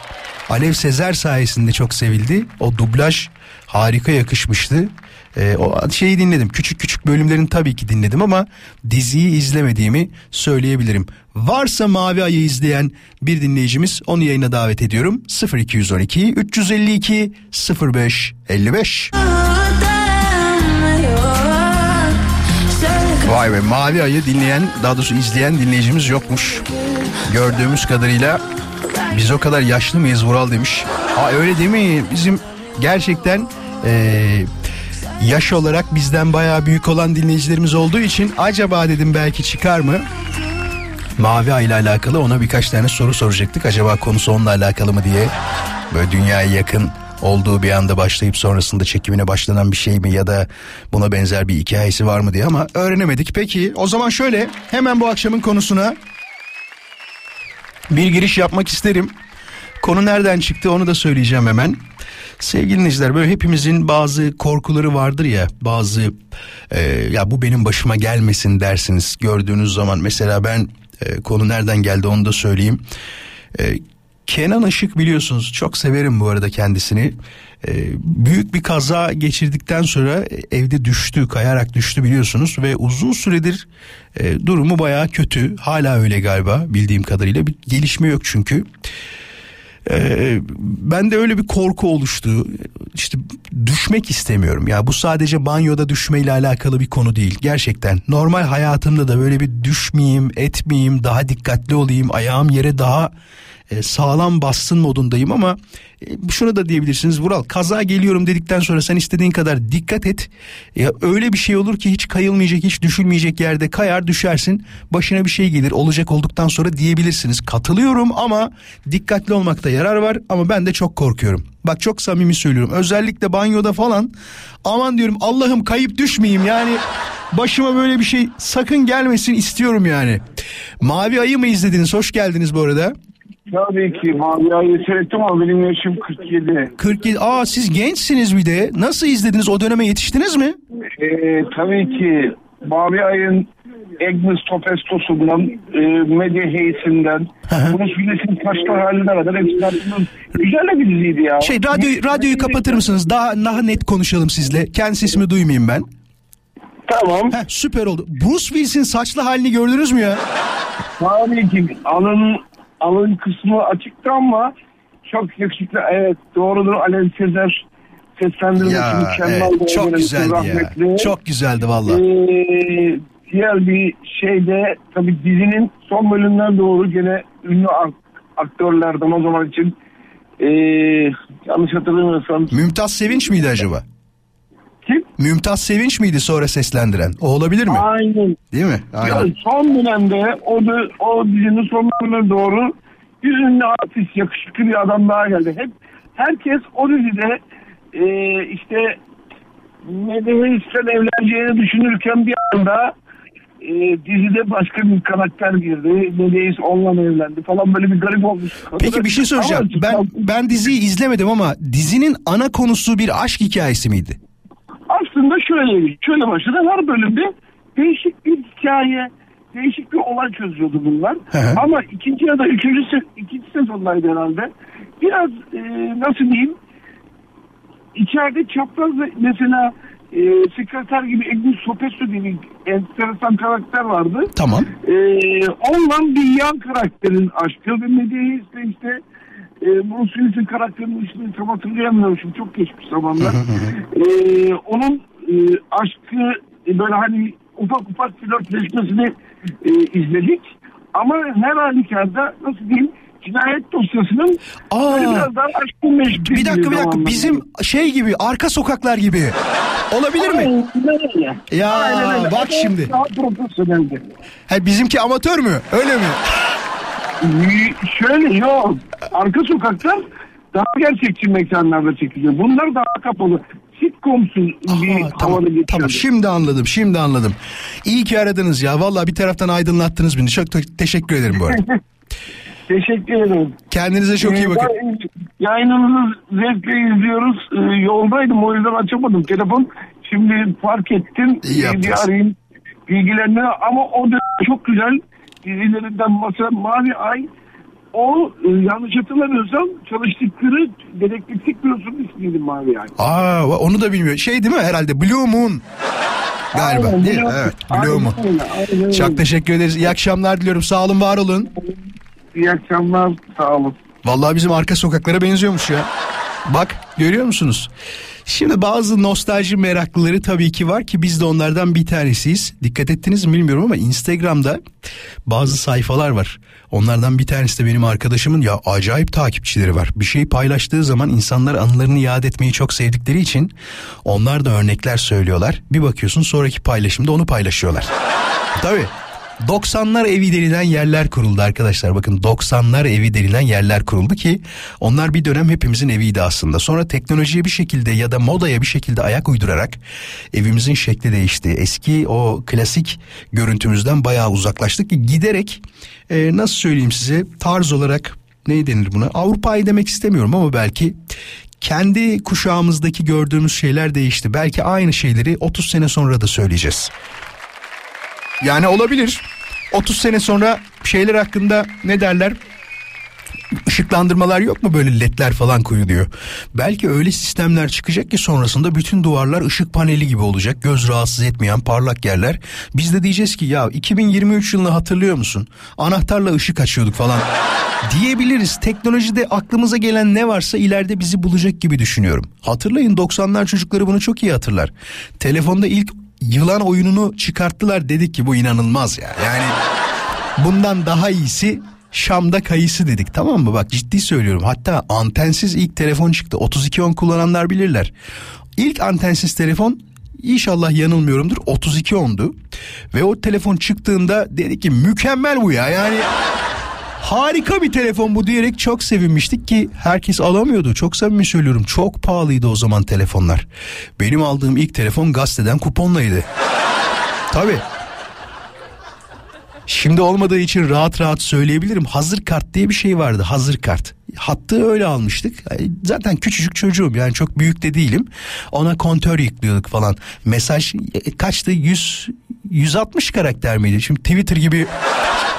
Speaker 2: Alev Sezer sayesinde çok sevildi. O dublaj harika yakışmıştı. Ee, o şeyi dinledim. Küçük küçük bölümlerini tabii ki dinledim ama diziyi izlemediğimi söyleyebilirim. Varsa Mavi Ay'ı izleyen bir dinleyicimiz onu yayına davet ediyorum. 0212 352 05 55. Vay be Mavi Ay'ı dinleyen daha doğrusu izleyen dinleyicimiz yokmuş. Gördüğümüz kadarıyla biz o kadar yaşlı mıyız Vural demiş. Ha öyle değil mi? Bizim gerçekten ee, yaş olarak bizden bayağı büyük olan dinleyicilerimiz olduğu için acaba dedim belki çıkar mı? Mavi Ay ile alakalı ona birkaç tane soru soracaktık. Acaba konusu onunla alakalı mı diye. Böyle dünyaya yakın olduğu bir anda başlayıp sonrasında çekimine başlanan bir şey mi ya da buna benzer bir hikayesi var mı diye ama öğrenemedik. Peki o zaman şöyle hemen bu akşamın konusuna bir giriş yapmak isterim. Konu nereden çıktı onu da söyleyeceğim hemen. Sevgili dinleyiciler böyle hepimizin bazı korkuları vardır ya bazı e, ya bu benim başıma gelmesin dersiniz gördüğünüz zaman mesela ben e, konu nereden geldi onu da söyleyeyim. E, Kenan Işık biliyorsunuz çok severim bu arada kendisini. Ee, büyük bir kaza geçirdikten sonra evde düştü, kayarak düştü biliyorsunuz ve uzun süredir e, durumu bayağı kötü. Hala öyle galiba bildiğim kadarıyla bir gelişme yok çünkü. Ee, ben de öyle bir korku oluştu. İşte düşmek istemiyorum. Ya bu sadece banyoda düşmeyle alakalı bir konu değil. Gerçekten normal hayatımda da böyle bir düşmeyeyim, etmeyeyim, daha dikkatli olayım, ayağım yere daha e, sağlam bassın modundayım ama e, şunu da diyebilirsiniz Vural kaza geliyorum dedikten sonra sen istediğin kadar dikkat et. Ya öyle bir şey olur ki hiç kayılmayacak hiç düşülmeyecek yerde kayar düşersin. Başına bir şey gelir olacak olduktan sonra diyebilirsiniz. Katılıyorum ama dikkatli olmakta yarar var ama ben de çok korkuyorum. Bak çok samimi söylüyorum özellikle banyoda falan aman diyorum Allah'ım kayıp düşmeyeyim. Yani başıma böyle bir şey sakın gelmesin istiyorum yani. Mavi Ayı mı izlediniz? Hoş geldiniz bu arada
Speaker 4: Tabii ki Mavi Ay'ı seyrettim ama benim yaşım 47.
Speaker 2: 47. Aa siz gençsiniz bir de. Nasıl izlediniz? O döneme yetiştiniz mi?
Speaker 4: Ee, tabii ki Mavi Ay'ın Agnes Topestos'undan, e, Medya Hayes'inden, Bruce Willis'in taşlı haline kadar hepsinden güzel bir diziydi ya.
Speaker 2: Şey radyo, radyoyu kapatır mısınız? Daha daha net konuşalım sizle. Kendi sesimi duymayayım ben.
Speaker 4: Tamam.
Speaker 2: Heh, süper oldu. Bruce Willis'in saçlı halini gördünüz mü ya?
Speaker 4: Tabii ki alın, alın kısmı açıktı ama çok yakışıklı. Evet doğrudur Alen Sezer seslendirmesi
Speaker 2: Ya
Speaker 4: mükemmel.
Speaker 2: evet, çok güzeldi
Speaker 4: rahmetli.
Speaker 2: ya. Çok güzeldi valla.
Speaker 4: Ee, diğer bir şeyde tabii dizinin son bölümünden doğru gene ünlü ak- aktörlerden o zaman için ee, yanlış hatırlamıyorsam
Speaker 2: Mümtaz Sevinç miydi acaba?
Speaker 4: Kim?
Speaker 2: Mümtaz Sevinç miydi sonra seslendiren? O olabilir mi?
Speaker 4: Aynen.
Speaker 2: Değil mi? Aynen.
Speaker 4: Yani son dönemde o, da, o dizinin son bölümüne doğru bir ünlü artist yakışıklı bir adam daha geldi. Hep herkes o dizide ee, işte Medvedevich'ten evleneceğini düşünürken bir anda e, dizide başka bir karakter girdi. Medvedevich onunla evlendi falan böyle bir garip olmuş.
Speaker 2: Peki bir şey soracağım. Ben ben diziyi izlemedim ama dizinin ana konusu bir aşk hikayesi miydi?
Speaker 4: Aslında şöyle, şöyle başladı. Her bölümde değişik bir hikaye, değişik bir olay çözüyordu bunlar.
Speaker 2: Hı hı.
Speaker 4: Ama ikinci ya da üçüncü ikinci sezondaydı herhalde. Biraz e, nasıl diyeyim içeride çapraz mesela e, sekreter gibi Egin Sopesu gibi enteresan karakter vardı.
Speaker 2: Tamam.
Speaker 4: E, onunla bir yan karakterin aşkı ve Medya işte işte e, Bruce Willis'in karakterinin ismini tam hatırlayamıyorum şimdi çok geçmiş zamanlar. e, onun e, aşkı e, böyle hani ufak ufak flörtleşmesini e, izledik. Ama her halükarda nasıl diyeyim cinayet dosyasının
Speaker 2: Aa.
Speaker 4: böyle biraz daha aşkın meşgul
Speaker 2: Bir dakika bir dakika bizim şey gibi arka sokaklar gibi olabilir mi?
Speaker 4: Aynen.
Speaker 2: Ya,
Speaker 4: Aynen
Speaker 2: bak şimdi.
Speaker 4: Daha profesyoneldi.
Speaker 2: Ha, bizimki amatör mü? Öyle mi?
Speaker 4: Şöyle yok. Arka sokaklar daha gerçekçi mekanlarda çekiliyor. Bunlar daha kapalı. Sitcomsuz bir
Speaker 2: tamam,
Speaker 4: geçiyor.
Speaker 2: tamam şimdi anladım şimdi anladım. İyi ki aradınız ya vallahi bir taraftan aydınlattınız beni çok te- teşekkür ederim bu arada.
Speaker 4: Teşekkür ederim.
Speaker 2: Kendinize çok iyi
Speaker 4: Ee,
Speaker 2: bakın.
Speaker 4: ben Yayınınızı zevkle izliyoruz. Ee, yoldaydım o yüzden açamadım telefon. Şimdi fark ettim.
Speaker 2: İyi yaptınız.
Speaker 4: Bir arayayım bilgilenme ama o da çok güzel dizilerinden mesela Mavi Ay o e, yanlış hatırlamıyorsam çalıştıkları dedektiflik bürosunun ismiydi Mavi Ay.
Speaker 2: Aa onu da bilmiyor. Şey değil mi herhalde Blue Moon galiba
Speaker 4: Aynen,
Speaker 2: değil mi? Evet Blue Moon.
Speaker 4: aynen.
Speaker 2: Çok teşekkür ederiz. İyi akşamlar diliyorum. Sağ olun var olun.
Speaker 4: İyi akşamlar sağ olun.
Speaker 2: Vallahi bizim arka sokaklara benziyormuş ya. Bak görüyor musunuz? Şimdi bazı nostalji meraklıları tabii ki var ki biz de onlardan bir tanesiyiz. Dikkat ettiniz mi bilmiyorum ama Instagram'da bazı sayfalar var. Onlardan bir tanesi de benim arkadaşımın ya acayip takipçileri var. Bir şey paylaştığı zaman insanlar anılarını yad etmeyi çok sevdikleri için onlar da örnekler söylüyorlar. Bir bakıyorsun sonraki paylaşımda onu paylaşıyorlar. Tabii. 90'lar evi denilen yerler kuruldu arkadaşlar. Bakın 90'lar evi denilen yerler kuruldu ki onlar bir dönem hepimizin eviydi aslında. Sonra teknolojiye bir şekilde ya da modaya bir şekilde ayak uydurarak evimizin şekli değişti. Eski o klasik görüntümüzden bayağı uzaklaştık ki giderek e, nasıl söyleyeyim size tarz olarak ne denir buna Avrupa'yı demek istemiyorum ama belki kendi kuşağımızdaki gördüğümüz şeyler değişti. Belki aynı şeyleri 30 sene sonra da söyleyeceğiz. Yani olabilir. 30 sene sonra şeyler hakkında ne derler? Işıklandırmalar yok mu böyle ledler falan koyuluyor. Belki öyle sistemler çıkacak ki sonrasında bütün duvarlar ışık paneli gibi olacak. Göz rahatsız etmeyen parlak yerler. Biz de diyeceğiz ki ya 2023 yılını hatırlıyor musun? Anahtarla ışık açıyorduk falan diyebiliriz. Teknolojide aklımıza gelen ne varsa ileride bizi bulacak gibi düşünüyorum. Hatırlayın 90'lar çocukları bunu çok iyi hatırlar. Telefonda ilk yılan oyununu çıkarttılar dedik ki bu inanılmaz ya. Yani bundan daha iyisi Şam'da kayısı dedik tamam mı? Bak ciddi söylüyorum. Hatta antensiz ilk telefon çıktı. 3210 kullananlar bilirler. İlk antensiz telefon İnşallah yanılmıyorumdur 3210'du. Ve o telefon çıktığında dedik ki mükemmel bu ya. Yani harika bir telefon bu diyerek çok sevinmiştik ki herkes alamıyordu. Çok samimi söylüyorum çok pahalıydı o zaman telefonlar. Benim aldığım ilk telefon gazeteden kuponlaydı. Tabii. Şimdi olmadığı için rahat rahat söyleyebilirim. Hazır kart diye bir şey vardı. Hazır kart. Hattı öyle almıştık. Zaten küçücük çocuğum yani çok büyük de değilim. Ona kontör yüklüyorduk falan. Mesaj e, kaçtı? 100 160 karakter miydi? Şimdi Twitter gibi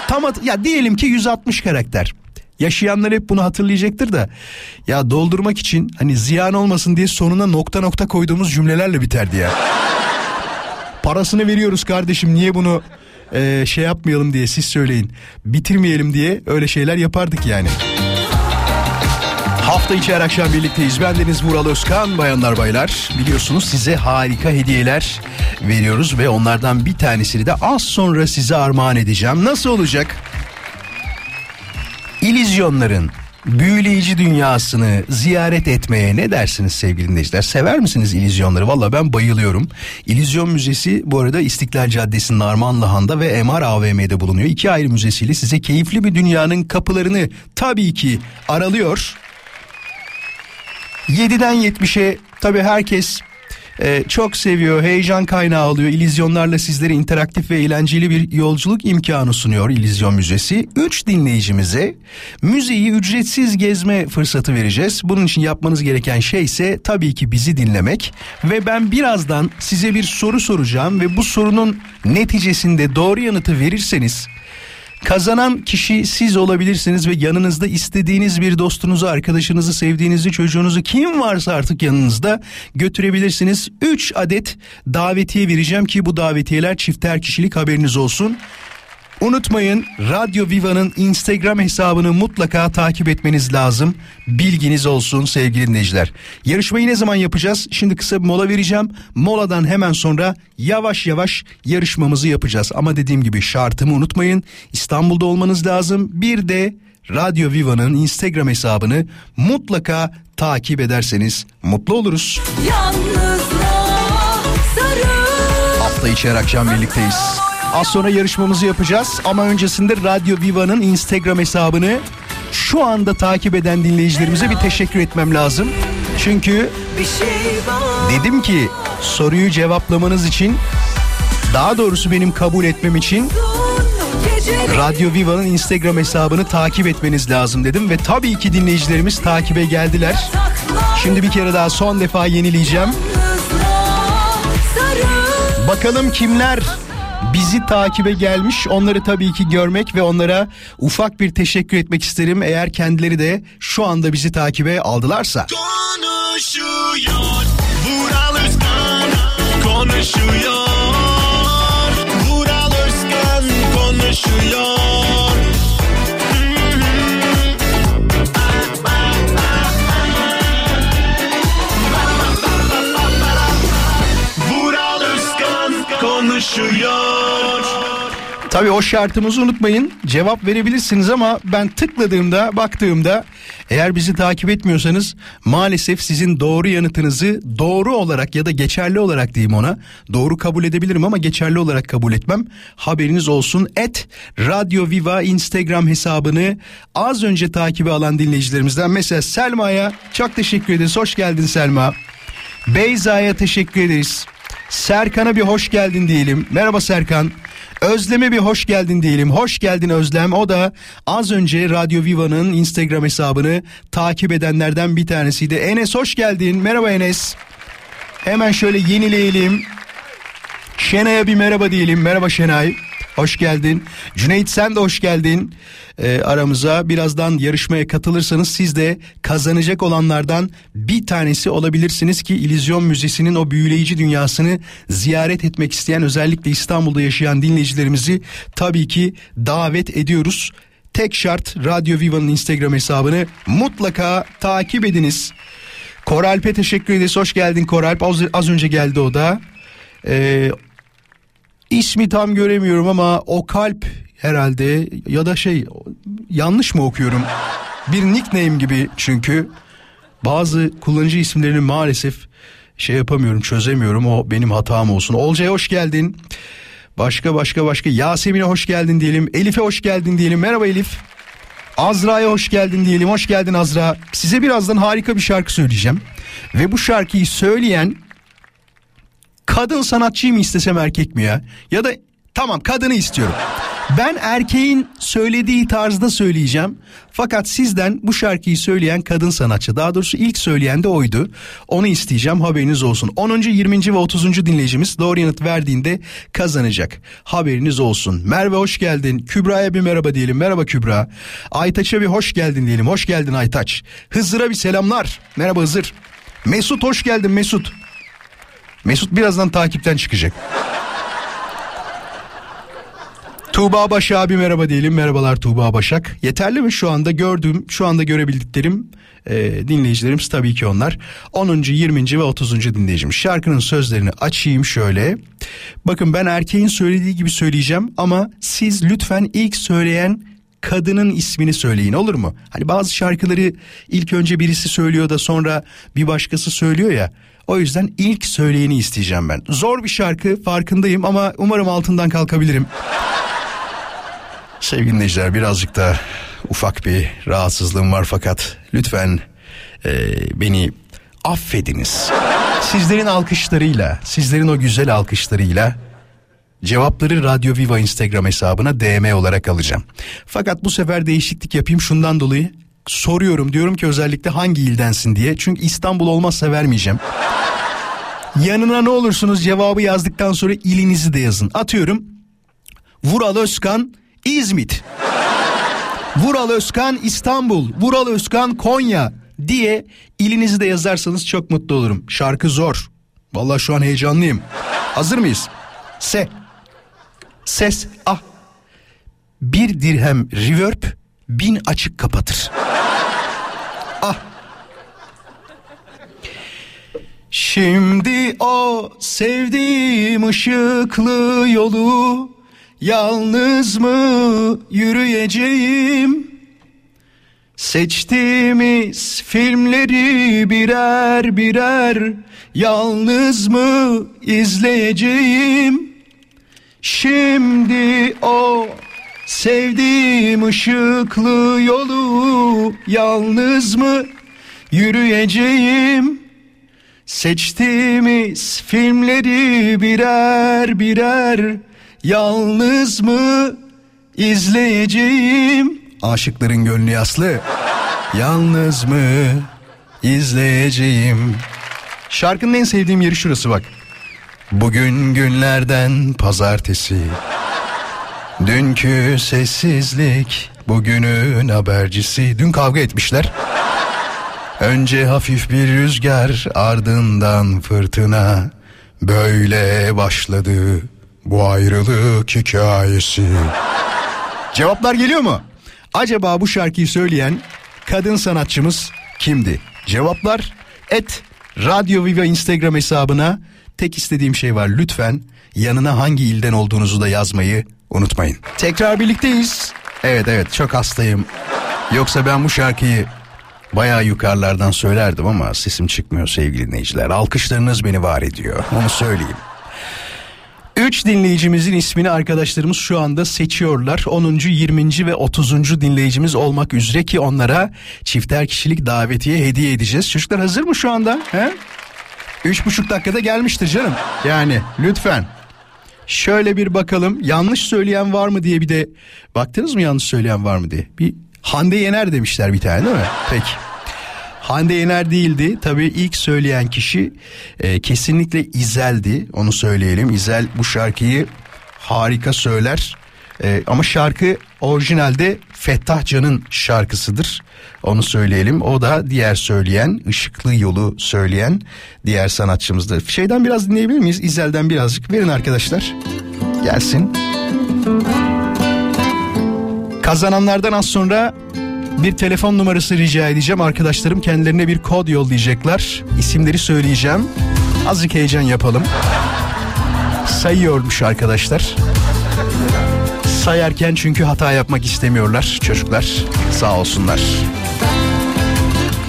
Speaker 2: tam at- ya diyelim ki 160 karakter. Yaşayanlar hep bunu hatırlayacaktır da ya doldurmak için hani ziyan olmasın diye sonuna nokta nokta koyduğumuz cümlelerle biterdi ya. Parasını veriyoruz kardeşim niye bunu e, şey yapmayalım diye siz söyleyin. Bitirmeyelim diye öyle şeyler yapardık yani. Hafta içi her akşam birlikteyiz. Ben Deniz Vural Özkan, bayanlar baylar. Biliyorsunuz size harika hediyeler veriyoruz ve onlardan bir tanesini de az sonra size armağan edeceğim. Nasıl olacak? İllüzyonların büyüleyici dünyasını ziyaret etmeye ne dersiniz sevgili dinleyiciler? Sever misiniz illüzyonları? Valla ben bayılıyorum. İllüzyon Müzesi bu arada İstiklal Caddesi'nin Armanlıhan'da ve MR AVM'de bulunuyor. İki ayrı müzesiyle size keyifli bir dünyanın kapılarını tabii ki aralıyor. 7'den 70'e tabii herkes e, çok seviyor, heyecan kaynağı alıyor. İllüzyonlarla sizlere interaktif ve eğlenceli bir yolculuk imkanı sunuyor İllüzyon Müzesi. 3 dinleyicimize müzeyi ücretsiz gezme fırsatı vereceğiz. Bunun için yapmanız gereken şey ise tabii ki bizi dinlemek. Ve ben birazdan size bir soru soracağım ve bu sorunun neticesinde doğru yanıtı verirseniz Kazanan kişi siz olabilirsiniz ve yanınızda istediğiniz bir dostunuzu, arkadaşınızı, sevdiğinizi, çocuğunuzu kim varsa artık yanınızda götürebilirsiniz. 3 adet davetiye vereceğim ki bu davetiyeler çifter kişilik haberiniz olsun. Unutmayın Radyo Viva'nın Instagram hesabını mutlaka takip etmeniz lazım. Bilginiz olsun sevgili dinleyiciler. Yarışmayı ne zaman yapacağız? Şimdi kısa bir mola vereceğim. Moladan hemen sonra yavaş yavaş yarışmamızı yapacağız. Ama dediğim gibi şartımı unutmayın. İstanbul'da olmanız lazım. Bir de Radyo Viva'nın Instagram hesabını mutlaka takip ederseniz mutlu oluruz.
Speaker 5: Yalnızlığa sarıl
Speaker 2: Hafta içi her akşam birlikteyiz. Az sonra yarışmamızı yapacağız ama öncesinde Radyo Viva'nın Instagram hesabını şu anda takip eden dinleyicilerimize bir teşekkür etmem lazım. Çünkü dedim ki soruyu cevaplamanız için daha doğrusu benim kabul etmem için Radyo Viva'nın Instagram hesabını takip etmeniz lazım dedim ve tabii ki dinleyicilerimiz takibe geldiler. Şimdi bir kere daha son defa yenileyeceğim. Bakalım kimler bizi takibe gelmiş. Onları tabii ki görmek ve onlara ufak bir teşekkür etmek isterim. Eğer kendileri de şu anda bizi takibe aldılarsa.
Speaker 6: Konuşuyor Özkan konuşuyor Özkan konuşuyor Vural Özkan
Speaker 2: Tabii o şartımızı unutmayın. Cevap verebilirsiniz ama ben tıkladığımda, baktığımda eğer bizi takip etmiyorsanız maalesef sizin doğru yanıtınızı doğru olarak ya da geçerli olarak diyeyim ona. Doğru kabul edebilirim ama geçerli olarak kabul etmem. Haberiniz olsun. Et Radyo Viva Instagram hesabını az önce takibi alan dinleyicilerimizden mesela Selma'ya çok teşekkür ederiz. Hoş geldin Selma. Beyza'ya teşekkür ederiz. Serkan'a bir hoş geldin diyelim. Merhaba Serkan. Özlem'e bir hoş geldin diyelim. Hoş geldin Özlem. O da az önce Radyo Viva'nın Instagram hesabını takip edenlerden bir tanesiydi. Enes hoş geldin. Merhaba Enes. Hemen şöyle yenileyelim. Şenay'a bir merhaba diyelim. Merhaba Şenay. Hoş geldin. Cüneyt sen de hoş geldin Ee, aramıza. Birazdan yarışmaya katılırsanız siz de kazanacak olanlardan bir tanesi olabilirsiniz ki İllüzyon Müzesi'nin o büyüleyici dünyasını ziyaret etmek isteyen özellikle İstanbul'da yaşayan dinleyicilerimizi tabii ki davet ediyoruz. Tek şart Radyo Viva'nın Instagram hesabını mutlaka takip ediniz. Koralp'e teşekkür ederiz. Hoş geldin Koralp. Az, az önce geldi o da. Ee, ismi tam göremiyorum ama o kalp herhalde ya da şey yanlış mı okuyorum? Bir nickname gibi çünkü bazı kullanıcı isimlerini maalesef şey yapamıyorum çözemiyorum o benim hatam olsun. Olcay'a hoş geldin. Başka başka başka Yasemin'e hoş geldin diyelim. Elif'e hoş geldin diyelim. Merhaba Elif. Azra'ya hoş geldin diyelim. Hoş geldin Azra. Size birazdan harika bir şarkı söyleyeceğim. Ve bu şarkıyı söyleyen kadın sanatçıyı mı istesem erkek mi ya? Ya da tamam kadını istiyorum. Ben erkeğin söylediği tarzda söyleyeceğim. Fakat sizden bu şarkıyı söyleyen kadın sanatçı. Daha doğrusu ilk söyleyen de oydu. Onu isteyeceğim haberiniz olsun. 10. 20. ve 30. dinleyicimiz doğru yanıt verdiğinde kazanacak. Haberiniz olsun. Merve hoş geldin. Kübra'ya bir merhaba diyelim. Merhaba Kübra. Aytaç'a bir hoş geldin diyelim. Hoş geldin Aytaç. Hızır'a bir selamlar. Merhaba Hızır. Mesut hoş geldin Mesut. Mesut birazdan takipten çıkacak. Tuğba Başak abi merhaba diyelim. Merhabalar Tuğba Başak. Yeterli mi şu anda gördüğüm, şu anda görebildiklerim e, dinleyicilerimiz tabii ki onlar. 10. 20. ve 30. dinleyicimiz. Şarkının sözlerini açayım şöyle. Bakın ben erkeğin söylediği gibi söyleyeceğim ama siz lütfen ilk söyleyen kadının ismini söyleyin olur mu? Hani bazı şarkıları ilk önce birisi söylüyor da sonra bir başkası söylüyor ya. O yüzden ilk söyleyeni isteyeceğim ben. Zor bir şarkı farkındayım ama umarım altından kalkabilirim. Sevgili dinleyiciler birazcık da ufak bir rahatsızlığım var fakat lütfen e, beni affediniz. Sizlerin alkışlarıyla, sizlerin o güzel alkışlarıyla cevapları Radyo Viva Instagram hesabına DM olarak alacağım. Fakat bu sefer değişiklik yapayım şundan dolayı soruyorum diyorum ki özellikle hangi ildensin diye. Çünkü İstanbul olmazsa vermeyeceğim. Yanına ne olursunuz cevabı yazdıktan sonra ilinizi de yazın. Atıyorum Vural Özkan İzmit. Vural Özkan İstanbul. Vural Özkan Konya diye ilinizi de yazarsanız çok mutlu olurum. Şarkı zor. Vallahi şu an heyecanlıyım. Hazır mıyız? Se. Ses ah. Bir dirhem reverb bin açık kapatır. Şimdi o sevdiğim ışıklı yolu yalnız mı yürüyeceğim? Seçtiğimiz filmleri birer birer yalnız mı izleyeceğim? Şimdi o sevdiğim ışıklı yolu yalnız mı yürüyeceğim? Seçtiğimiz filmleri birer birer yalnız mı izleyeceğim? Aşıkların gönlü yaslı. Yalnız mı izleyeceğim? Şarkının en sevdiğim yeri şurası bak. Bugün günlerden pazartesi. Dünkü sessizlik bugünün habercisi. Dün kavga etmişler. Önce hafif bir rüzgar ardından fırtına. Böyle başladı bu ayrılık hikayesi. Cevaplar geliyor mu? Acaba bu şarkıyı söyleyen kadın sanatçımız kimdi? Cevaplar et Radyo Viva Instagram hesabına tek istediğim şey var lütfen yanına hangi ilden olduğunuzu da yazmayı unutmayın. Tekrar birlikteyiz. Evet evet çok hastayım. Yoksa ben bu şarkıyı bayağı yukarılardan söylerdim ama sesim çıkmıyor sevgili dinleyiciler. Alkışlarınız beni var ediyor onu söyleyeyim. Üç dinleyicimizin ismini arkadaşlarımız şu anda seçiyorlar. 10. 20. ve 30. dinleyicimiz olmak üzere ki onlara çifter kişilik davetiye hediye edeceğiz. Çocuklar hazır mı şu anda? He? Üç buçuk dakikada gelmiştir canım. Yani lütfen. Şöyle bir bakalım yanlış söyleyen var mı diye bir de baktınız mı yanlış söyleyen var mı diye. Bir Hande Yener demişler bir tane değil mi? Peki. Hande Yener değildi. Tabii ilk söyleyen kişi e, kesinlikle İzel'di. Onu söyleyelim. İzel bu şarkıyı harika söyler. E, ama şarkı orijinalde Fettah Can'ın şarkısıdır. Onu söyleyelim. O da diğer söyleyen, ışıklı yolu söyleyen diğer sanatçımızdır. Şeyden biraz dinleyebilir miyiz? İzel'den birazcık verin arkadaşlar. Gelsin. Kazananlardan az sonra bir telefon numarası rica edeceğim. Arkadaşlarım kendilerine bir kod yollayacaklar. İsimleri söyleyeceğim. Azıcık heyecan yapalım. Sayıyormuş arkadaşlar. Sayarken çünkü hata yapmak istemiyorlar çocuklar. Sağ olsunlar.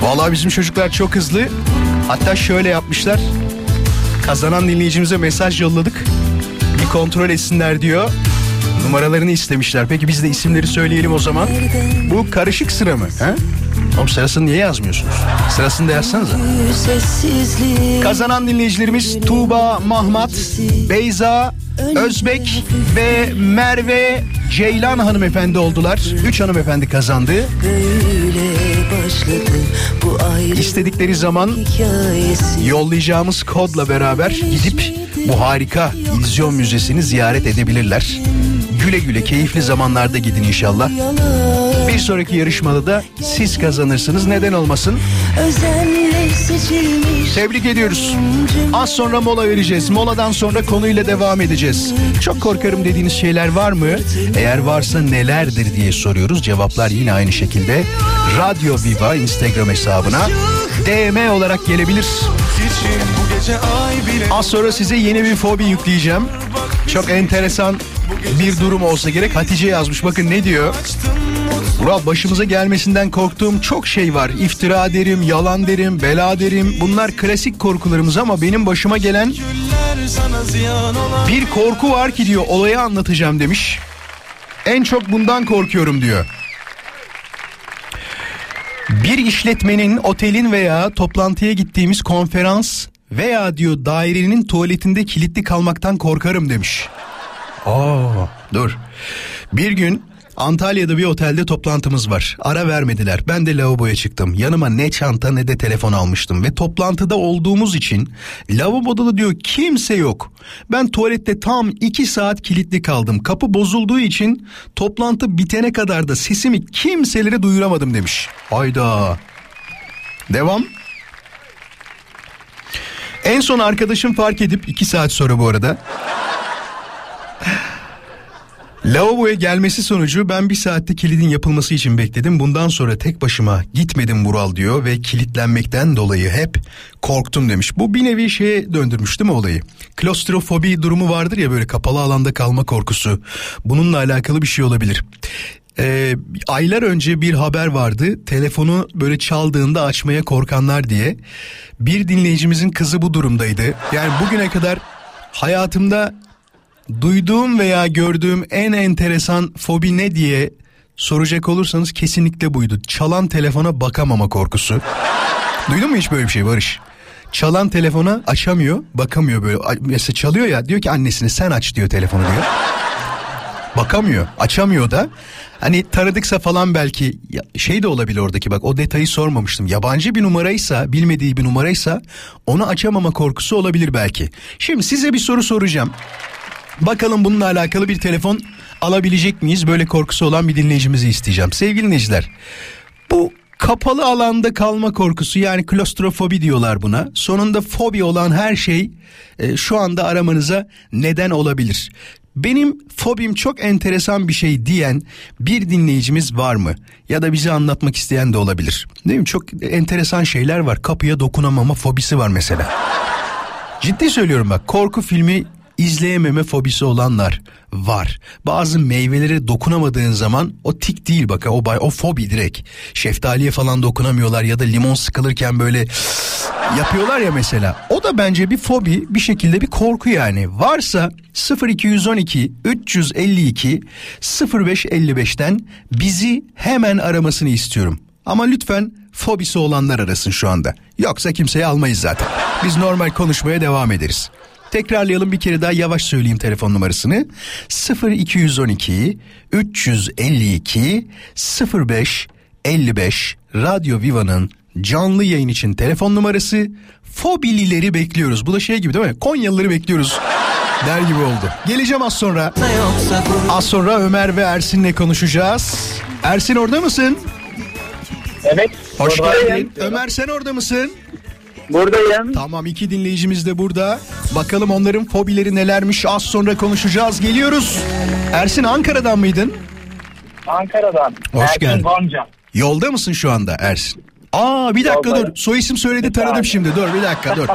Speaker 2: Vallahi bizim çocuklar çok hızlı. Hatta şöyle yapmışlar. Kazanan dinleyicimize mesaj yolladık. Bir kontrol etsinler diyor. Numaralarını istemişler. Peki biz de isimleri söyleyelim o zaman. Bu karışık sıra mı? He? Oğlum sırasını niye yazmıyorsunuz? Sırasını da yazsanıza. Kazanan dinleyicilerimiz Tuğba, Mahmat, Beyza, Özbek ve Merve Ceylan hanımefendi oldular. Üç hanımefendi kazandı. İstedikleri zaman yollayacağımız kodla beraber gidip bu harika İllüzyon Müzesi'ni ziyaret edebilirler. Güle güle keyifli zamanlarda gidin inşallah. Bir sonraki yarışmada da siz kazanırsınız. Neden olmasın?
Speaker 5: özenle seçilmiş
Speaker 2: Tebrik ediyoruz. Az sonra mola vereceğiz. Moladan sonra konuyla devam edeceğiz. Çok korkarım dediğiniz şeyler var mı? Eğer varsa nelerdir diye soruyoruz. Cevaplar yine aynı şekilde. Radyo Viva Instagram hesabına DM olarak gelebilir. Az sonra size yeni bir fobi yükleyeceğim. Çok enteresan bir durum olsa gerek. Hatice yazmış bakın ne diyor? Vural başımıza gelmesinden korktuğum çok şey var. İftira derim, yalan derim, bela derim. Bunlar klasik korkularımız ama benim başıma gelen bir korku var ki diyor olayı anlatacağım demiş. En çok bundan korkuyorum diyor. Bir işletmenin, otelin veya toplantıya gittiğimiz konferans veya diyor dairenin tuvaletinde kilitli kalmaktan korkarım demiş. Aa, dur. Bir gün Antalya'da bir otelde toplantımız var. Ara vermediler. Ben de lavaboya çıktım. Yanıma ne çanta ne de telefon almıştım. Ve toplantıda olduğumuz için lavaboda da diyor kimse yok. Ben tuvalette tam iki saat kilitli kaldım. Kapı bozulduğu için toplantı bitene kadar da sesimi kimselere duyuramadım demiş. Hayda. Devam. En son arkadaşım fark edip iki saat sonra bu arada Lavaboya gelmesi sonucu ben bir saatte kilidin yapılması için bekledim. Bundan sonra tek başıma gitmedim Vural diyor ve kilitlenmekten dolayı hep korktum demiş. Bu bir nevi şeye döndürmüş değil mi olayı? Klostrofobi durumu vardır ya böyle kapalı alanda kalma korkusu. Bununla alakalı bir şey olabilir. Ee, aylar önce bir haber vardı. Telefonu böyle çaldığında açmaya korkanlar diye. Bir dinleyicimizin kızı bu durumdaydı. Yani bugüne kadar hayatımda duyduğum veya gördüğüm en enteresan fobi ne diye soracak olursanız kesinlikle buydu. Çalan telefona bakamama korkusu. Duydun mu hiç böyle bir şey Barış? Çalan telefona açamıyor, bakamıyor böyle. Mesela çalıyor ya diyor ki annesine sen aç diyor telefonu diyor. Bakamıyor, açamıyor da. Hani tanıdıksa falan belki şey de olabilir oradaki bak o detayı sormamıştım. Yabancı bir numaraysa, bilmediği bir numaraysa onu açamama korkusu olabilir belki. Şimdi size bir soru soracağım. Bakalım bununla alakalı bir telefon alabilecek miyiz? Böyle korkusu olan bir dinleyicimizi isteyeceğim. Sevgili dinleyiciler, bu kapalı alanda kalma korkusu yani klostrofobi diyorlar buna. Sonunda fobi olan her şey e, şu anda aramanıza neden olabilir. Benim fobim çok enteresan bir şey diyen bir dinleyicimiz var mı? Ya da bize anlatmak isteyen de olabilir. Değil mi? Çok enteresan şeyler var. Kapıya dokunamama fobisi var mesela. Ciddi söylüyorum bak korku filmi izleyememe fobisi olanlar var. Bazı meyvelere dokunamadığın zaman o tik değil bak o, bay- o fobi direkt. Şeftaliye falan dokunamıyorlar ya da limon sıkılırken böyle yapıyorlar ya mesela. O da bence bir fobi bir şekilde bir korku yani. Varsa 0212 352 0555'ten bizi hemen aramasını istiyorum. Ama lütfen fobisi olanlar arasın şu anda. Yoksa kimseyi almayız zaten. Biz normal konuşmaya devam ederiz. Tekrarlayalım bir kere daha yavaş söyleyeyim telefon numarasını. 0212 352 05 55 Radyo Viva'nın canlı yayın için telefon numarası. Fobilileri bekliyoruz. Bu da şey gibi değil mi? Konyalıları bekliyoruz. Der gibi oldu. Geleceğim az sonra. Az sonra Ömer ve Ersin'le konuşacağız. Ersin orada mısın?
Speaker 7: Evet.
Speaker 2: Hoş geldin. Ömer sen orada mısın?
Speaker 7: Buradayım.
Speaker 2: Tamam iki dinleyicimiz de burada. Bakalım onların fobileri nelermiş az sonra konuşacağız. Geliyoruz. Ersin Ankara'dan mıydın?
Speaker 7: Ankara'dan.
Speaker 2: Hoş
Speaker 7: Ersin
Speaker 2: geldin.
Speaker 7: Gonca.
Speaker 2: Yolda mısın şu anda Ersin? Aa bir dakika
Speaker 7: Yoldayım.
Speaker 2: dur. Soy isim söyledi tanıdım şimdi. Dur bir dakika dur.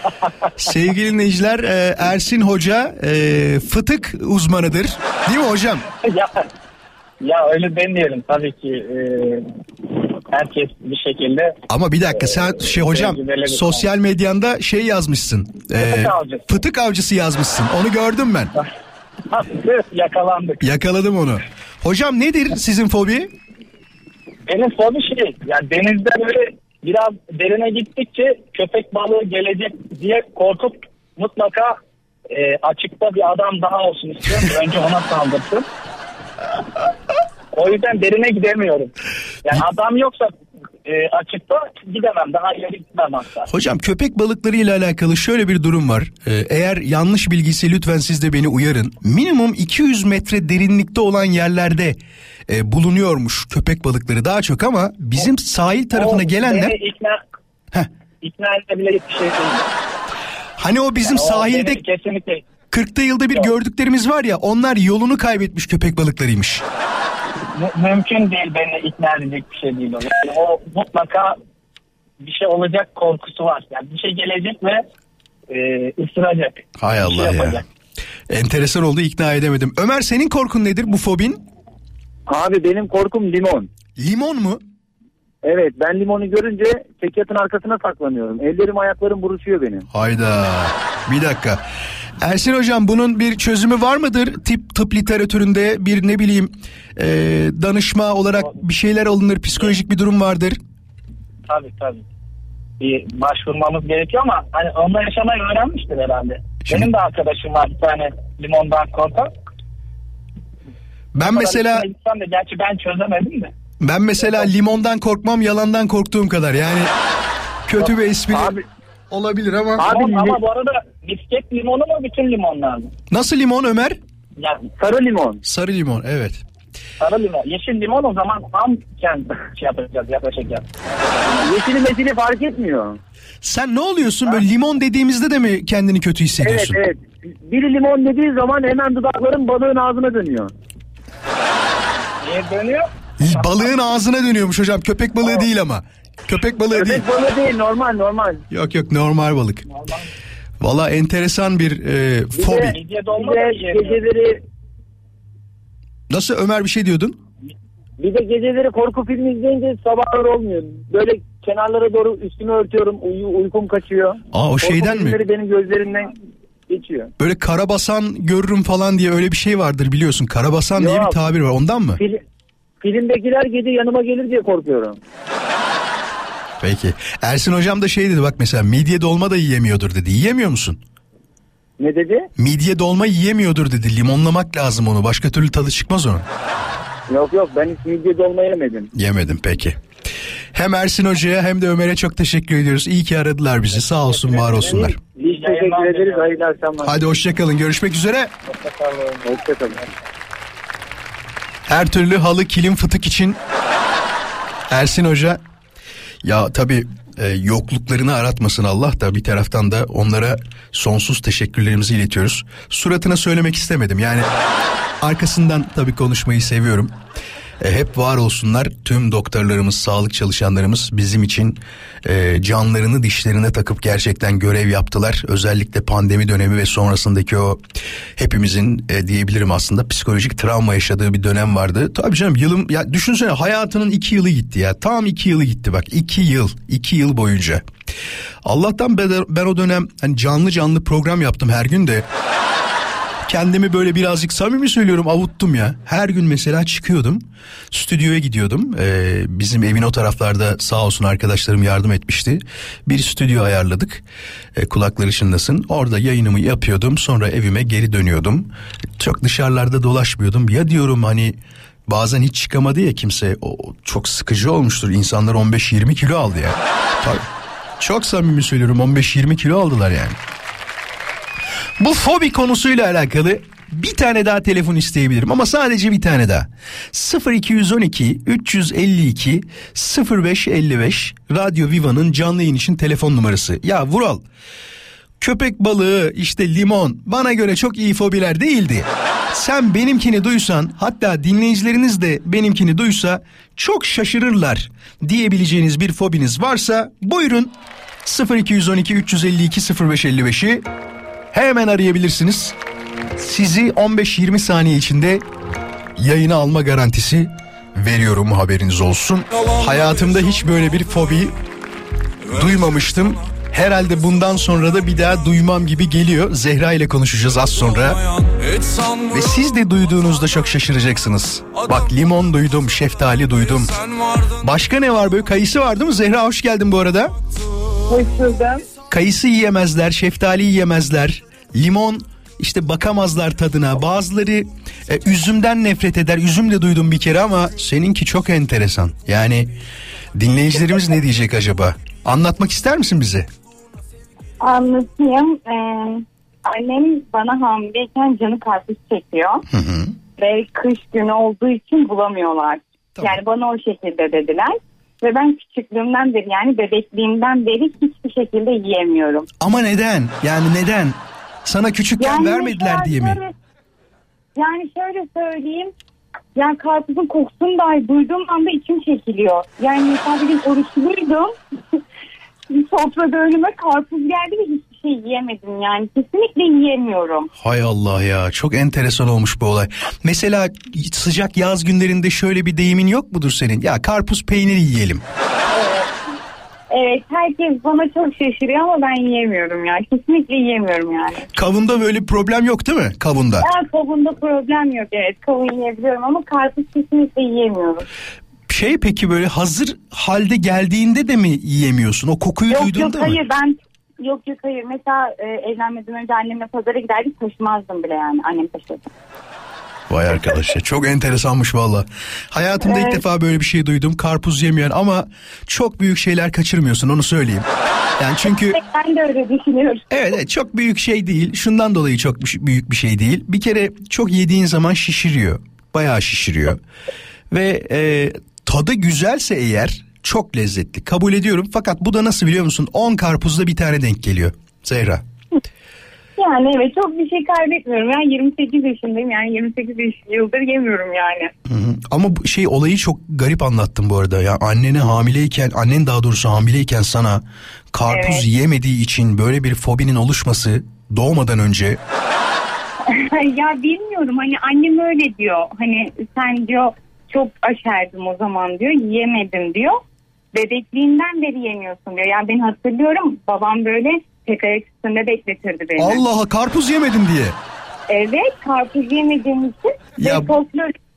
Speaker 2: Sevgili dinleyiciler e, Ersin Hoca e, fıtık uzmanıdır. Değil mi hocam?
Speaker 7: ya, ya öyle demeyelim tabii ki. e, herkes bir şekilde
Speaker 2: Ama bir dakika sen şey hocam sosyal medyanda şey yazmışsın. E,
Speaker 7: Fıtık avcısı.
Speaker 2: fıtık avcısı yazmışsın. Onu gördüm ben.
Speaker 7: yakalandık.
Speaker 2: Yakaladım onu. Hocam nedir sizin fobi?
Speaker 7: Benim fobi şey yani denizde böyle biraz derine gittikçe köpek balığı gelecek diye korkup mutlaka e, açıkta bir adam daha olsun istiyorum. Önce ona saldırsın. O yüzden derine gidemiyorum. Yani adam yoksa e, açıkta gidemem. Daha ileri gitmem hatta.
Speaker 2: Hocam köpek balıkları ile alakalı şöyle bir durum var. Ee, eğer yanlış bilgiyse lütfen siz de beni uyarın. Minimum 200 metre derinlikte olan yerlerde e, bulunuyormuş köpek balıkları daha çok ama bizim sahil tarafına
Speaker 7: O
Speaker 2: gelenler
Speaker 7: ikna,
Speaker 2: Heh.
Speaker 7: ikna edebilecek bir şey değil.
Speaker 2: hani o bizim
Speaker 7: O
Speaker 2: sahilde
Speaker 7: kesinlikle
Speaker 2: 40'ta yılda bir gördüklerimiz var ya onlar yolunu kaybetmiş köpek balıklarıymış.
Speaker 7: mü- mümkün değil beni ikna edecek bir şey değil o. Yani o mutlaka bir şey olacak korkusu var. Yani bir şey gelecek ve e, ısıracak.
Speaker 2: Hay
Speaker 7: Bir
Speaker 2: Allah
Speaker 7: şey
Speaker 2: ya.
Speaker 7: yapacak.
Speaker 2: Enteresan oldu ikna edemedim. Ömer senin korkun nedir bu fobin?
Speaker 8: Abi benim korkum limon.
Speaker 2: Limon mu?
Speaker 8: Evet ben limonu görünce çekyatın arkasına saklanıyorum. Ellerim ayaklarım buruşuyor benim.
Speaker 2: Hayda. Bir dakika. Ersin hocam bunun bir çözümü var mıdır? Tip tıp literatüründe bir ne bileyim e, danışma olarak bir şeyler alınır, psikolojik bir durum vardır.
Speaker 7: Tabii tabii. Bir başvurmamız gerekiyor ama hani onunla yaşamayı öğrenmiştir herhalde.
Speaker 2: Şimdi-
Speaker 7: Benim de arkadaşım var bir tane limondan korkan.
Speaker 2: Ben mesela
Speaker 7: gitsem de gerçi ben çözemedim de.
Speaker 2: ben mesela limondan korkmam, yalandan korktuğum kadar. Yani kötü bir espri
Speaker 8: Abi
Speaker 2: olabilir ama.
Speaker 8: Abi
Speaker 7: Limon, ama bu arada misket limonu mu bütün limonlar mı?
Speaker 2: Nasıl limon Ömer?
Speaker 7: Yani
Speaker 8: sarı limon.
Speaker 2: Sarı limon evet.
Speaker 7: sarı limon. Yeşil limon o zaman ham kendi şey yapacağız yaklaşacağız.
Speaker 8: Yeşili mesili fark etmiyor.
Speaker 2: Sen ne oluyorsun böyle limon dediğimizde de mi kendini kötü
Speaker 8: Evet
Speaker 2: hissediyorsun?
Speaker 8: evet. Biri limon dediği zaman hemen dudakların balığın ağzına dönüyor.
Speaker 7: Niye dönüyor?
Speaker 2: Balığın ağzına dönüyormuş hocam. Köpek balığı değil ama. Köpek balığı değil.
Speaker 8: Köpek balığı değil normal normal.
Speaker 2: Yok yok normal balık. Valla enteresan bir e, fobi.
Speaker 7: Midye dolma
Speaker 8: Bir de geceleri
Speaker 2: Nasıl Ömer bir şey diyordun?
Speaker 8: bir de geceleri korku filmi izleyince sabahlar olmuyor. Böyle kenarlara doğru üstümü örtüyorum. Uyu, uykum kaçıyor.
Speaker 2: Aa o
Speaker 8: Korku
Speaker 2: şeyden mi?
Speaker 8: filmleri benim gözlerimden geçiyor.
Speaker 2: Böyle karabasan görürüm falan diye öyle bir şey vardır biliyorsun. Karabasan diye bir
Speaker 8: Yok.
Speaker 2: tabir var. Ondan mı?
Speaker 8: Fil, filmdekiler gece yanıma gelir diye korkuyorum.
Speaker 2: Peki. Ersin hocam da şey dedi bak mesela midye dolma da yiyemiyordur dedi. Yiyemiyor musun?
Speaker 8: Ne dedi?
Speaker 2: Midye dolma yiyemiyordur dedi. Limonlamak lazım onu. Başka türlü tadı çıkmaz onun.
Speaker 8: Yok yok ben hiç midye dolma yemedim.
Speaker 2: Yemedim peki. Hem Ersin hocaya hem de Ömer'e çok teşekkür ediyoruz. İyi ki aradılar bizi. Sağ olsun var olsunlar.
Speaker 8: Biz teşekkür ederiz. Hayırlı akşamlar.
Speaker 2: Hadi hoşçakalın. Görüşmek üzere.
Speaker 8: Hoşçakalın.
Speaker 2: Her türlü halı kilim fıtık için Ersin Hoca ya tabii e, yokluklarını aratmasın Allah da bir taraftan da onlara sonsuz teşekkürlerimizi iletiyoruz. Suratına söylemek istemedim yani arkasından tabii konuşmayı seviyorum. E, hep var olsunlar tüm doktorlarımız, sağlık çalışanlarımız bizim için e, canlarını dişlerine takıp gerçekten görev yaptılar. Özellikle pandemi dönemi ve sonrasındaki o hepimizin e, diyebilirim aslında psikolojik travma yaşadığı bir dönem vardı. Tabii canım yılım ya düşünsene hayatının iki yılı gitti ya tam iki yılı gitti bak iki yıl iki yıl boyunca. Allah'tan ben, ben o dönem hani canlı canlı program yaptım her gün de Kendimi böyle birazcık samimi söylüyorum avuttum ya. Her gün mesela çıkıyordum. Stüdyoya gidiyordum. Ee, bizim evin o taraflarda sağ olsun arkadaşlarım yardım etmişti. Bir stüdyo ayarladık. Ee, kulakları çınlasın. Orada yayınımı yapıyordum. Sonra evime geri dönüyordum. Çok dışarılarda dolaşmıyordum. Ya diyorum hani bazen hiç çıkamadı ya kimse. O çok sıkıcı olmuştur. İnsanlar 15-20 kilo aldı ya. Çok samimi söylüyorum 15-20 kilo aldılar yani. Bu fobi konusuyla alakalı bir tane daha telefon isteyebilirim ama sadece bir tane daha. 0212 352 0555 Radyo Viva'nın canlı yayın için telefon numarası. Ya Vural köpek balığı işte limon bana göre çok iyi fobiler değildi. Sen benimkini duysan hatta dinleyicileriniz de benimkini duysa çok şaşırırlar diyebileceğiniz bir fobiniz varsa buyurun 0212 352 0555'i hemen arayabilirsiniz. Sizi 15-20 saniye içinde yayına alma garantisi veriyorum haberiniz olsun. Hayatımda hiç böyle bir fobi duymamıştım. Herhalde bundan sonra da bir daha duymam gibi geliyor. Zehra ile konuşacağız az sonra. Ve siz de duyduğunuzda çok şaşıracaksınız. Bak limon duydum, şeftali duydum. Başka ne var böyle? Kayısı var değil mi? Zehra hoş geldin bu arada.
Speaker 9: Hoş buldum.
Speaker 2: Kayısı yiyemezler, şeftali yiyemezler. Limon işte bakamazlar tadına. Bazıları e, üzümden nefret eder. Üzüm de duydum bir kere ama seninki çok enteresan. Yani dinleyicilerimiz ne diyecek acaba? Anlatmak ister misin bize?
Speaker 9: Anlatayım. Ee, annem bana hamileyken canı karpuz çekiyor. Ve kış günü olduğu için bulamıyorlar. Yani bana o şekilde dediler. Ve ben küçüklüğümden beri yani bebekliğimden beri hiçbir şekilde yiyemiyorum.
Speaker 2: Ama neden? Yani neden? Sana küçükken
Speaker 9: Yani
Speaker 2: vermediler diye mi?
Speaker 9: şöyle- yani şöyle söyleyeyim. Yani karpuzun kokusunu dahi duyduğum anda içim çekiliyor. Yani mesela bir gün oruçluydum. Sofrada önüme karpuz geldi ve hiçbir şey yiyemedim. Yani kesinlikle yiyemiyorum.
Speaker 2: Hay Allah ya çok enteresan olmuş bu olay. Mesela sıcak yaz günlerinde şöyle bir deyimin yok mudur senin? Ya karpuz peyniri yiyelim.
Speaker 9: Evet herkes bana çok şaşırıyor ama ben yiyemiyorum yani. Kesinlikle yiyemiyorum yani.
Speaker 2: Kavunda böyle bir problem yok değil mi? Kavunda.
Speaker 9: Ya kavunda problem yok evet. Kavun yiyebiliyorum ama karpuz kesinlikle yiyemiyorum.
Speaker 2: Şey peki böyle hazır halde geldiğinde de mi yiyemiyorsun? O kokuyu
Speaker 9: Yok
Speaker 2: duyduğunda
Speaker 9: yok
Speaker 2: mı?
Speaker 9: hayır ben yok yok hayır. Mesela e, evlenmeden önce annemle pazara giderdik taşımazdım bile yani. Annem taşırdı.
Speaker 2: Vay arkadaş ya çok enteresanmış valla. Hayatımda ilk
Speaker 9: Evet.
Speaker 2: defa böyle bir şey duydum. Karpuz yemeyen ama çok büyük şeyler kaçırmıyorsun onu söyleyeyim. Yani çünkü
Speaker 9: Ben de öyle düşünüyorum.
Speaker 2: evet, evet çok büyük şey değil. Şundan dolayı çok bir- büyük bir şey değil. Bir kere çok yediğin zaman şişiriyor. Bayağı şişiriyor. Ve e, tadı güzelse eğer çok lezzetli. Kabul ediyorum fakat bu da nasıl biliyor musun? 10 karpuzda bir tane denk geliyor. Zehra.
Speaker 9: Yani evet çok bir şey kaybetmiyorum. Yani 28 yaşındayım yani 28 yaş- yıldır yemiyorum yani.
Speaker 2: Hı hı. Ama şey olayı çok garip anlattım bu arada. Ya annene hamileyken, annen daha doğrusu hamileyken sana karpuz
Speaker 9: Evet.
Speaker 2: yiyemediği için böyle bir fobinin oluşması doğmadan önce
Speaker 9: ya bilmiyorum hani annem öyle diyor. Hani sen diyor çok aşerdim o zaman diyor yiyemedim diyor. Bebekliğinden beri yemiyorsun diyor. Yani ben hatırlıyorum babam böyle tek ayak üstünde bekletirdi beni.
Speaker 2: Allah karpuz yemedin diye.
Speaker 9: Evet karpuz yemediğim için
Speaker 2: Ya
Speaker 9: ve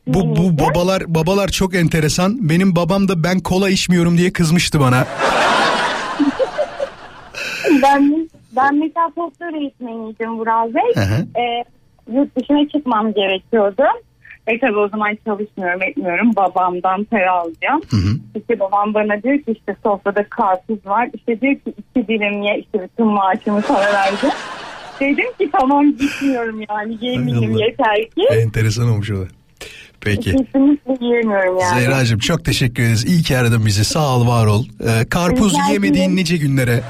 Speaker 2: Bu bu babalar babalar çok enteresan. Benim babam da ben kola içmiyorum diye kızmıştı bana.
Speaker 9: ben ben mesela toplu öğretmeniydim Vural Bey.
Speaker 2: Hı hı.
Speaker 9: Ee, yurt dışına çıkmam gerekiyordu. E tabii o zaman çalışmıyorum etmiyorum. Babamdan para alacağım. İşte babam bana diyor ki işte sofrada karpuz var. İşte diyor ki iki dilim ye işte bütün maaşımı sana verdim. Dedim ki tamam gitmiyorum yani
Speaker 2: Allah.
Speaker 9: yeter ki.
Speaker 2: Enteresan olmuş o da. Peki.
Speaker 9: Kesinlikle yiyemiyorum yani.
Speaker 2: Zehracığım çok teşekkür ederiz. İyi ki aradın bizi. Sağ ol, var ol. Ee, karpuz
Speaker 9: Rica
Speaker 2: yemediğin nice günlere.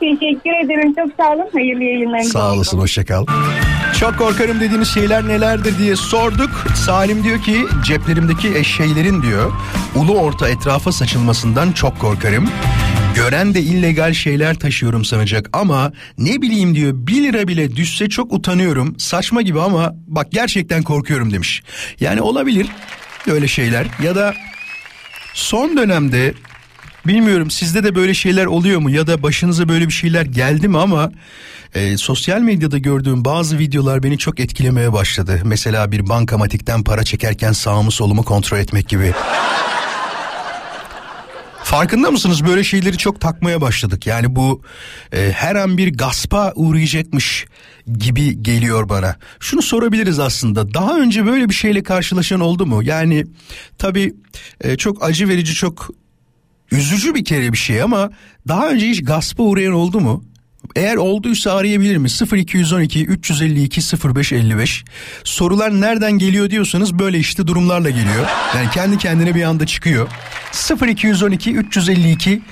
Speaker 9: Teşekkür ederim çok sağ olun. Hayırlı yayınlarınız
Speaker 2: Sağ olasın, hoşça kal. Çok korkarım dediğiniz şeyler nelerdir diye sorduk. Salim diyor ki ceplerimdeki eşeğlerin diyor ulu orta etrafa saçılmasından çok korkarım. Gören de illegal şeyler taşıyorum sanacak ama ne bileyim diyor 1 lira bile düşse çok utanıyorum. Saçma gibi ama bak gerçekten korkuyorum demiş. Yani olabilir öyle şeyler ya da son dönemde Bilmiyorum sizde de böyle şeyler oluyor mu ya da başınıza böyle bir şeyler geldi mi ama e, sosyal medyada gördüğüm bazı videolar beni çok etkilemeye başladı. Mesela bir bankamatikten para çekerken sağımı solumu kontrol etmek gibi. Farkında mısınız böyle şeyleri çok takmaya başladık. Yani bu e, her an bir gaspa uğrayacakmış gibi geliyor bana. Şunu sorabiliriz aslında. Daha önce böyle bir şeyle karşılaşan oldu mu? Yani tabii e, çok acı verici çok üzücü bir kere bir şey ama daha önce hiç gaspa uğrayan oldu mu? Eğer olduysa arayabilir mi? 0212 352 0555. Sorular nereden geliyor diyorsanız böyle işte durumlarla geliyor. Yani kendi kendine bir anda çıkıyor. 0212 352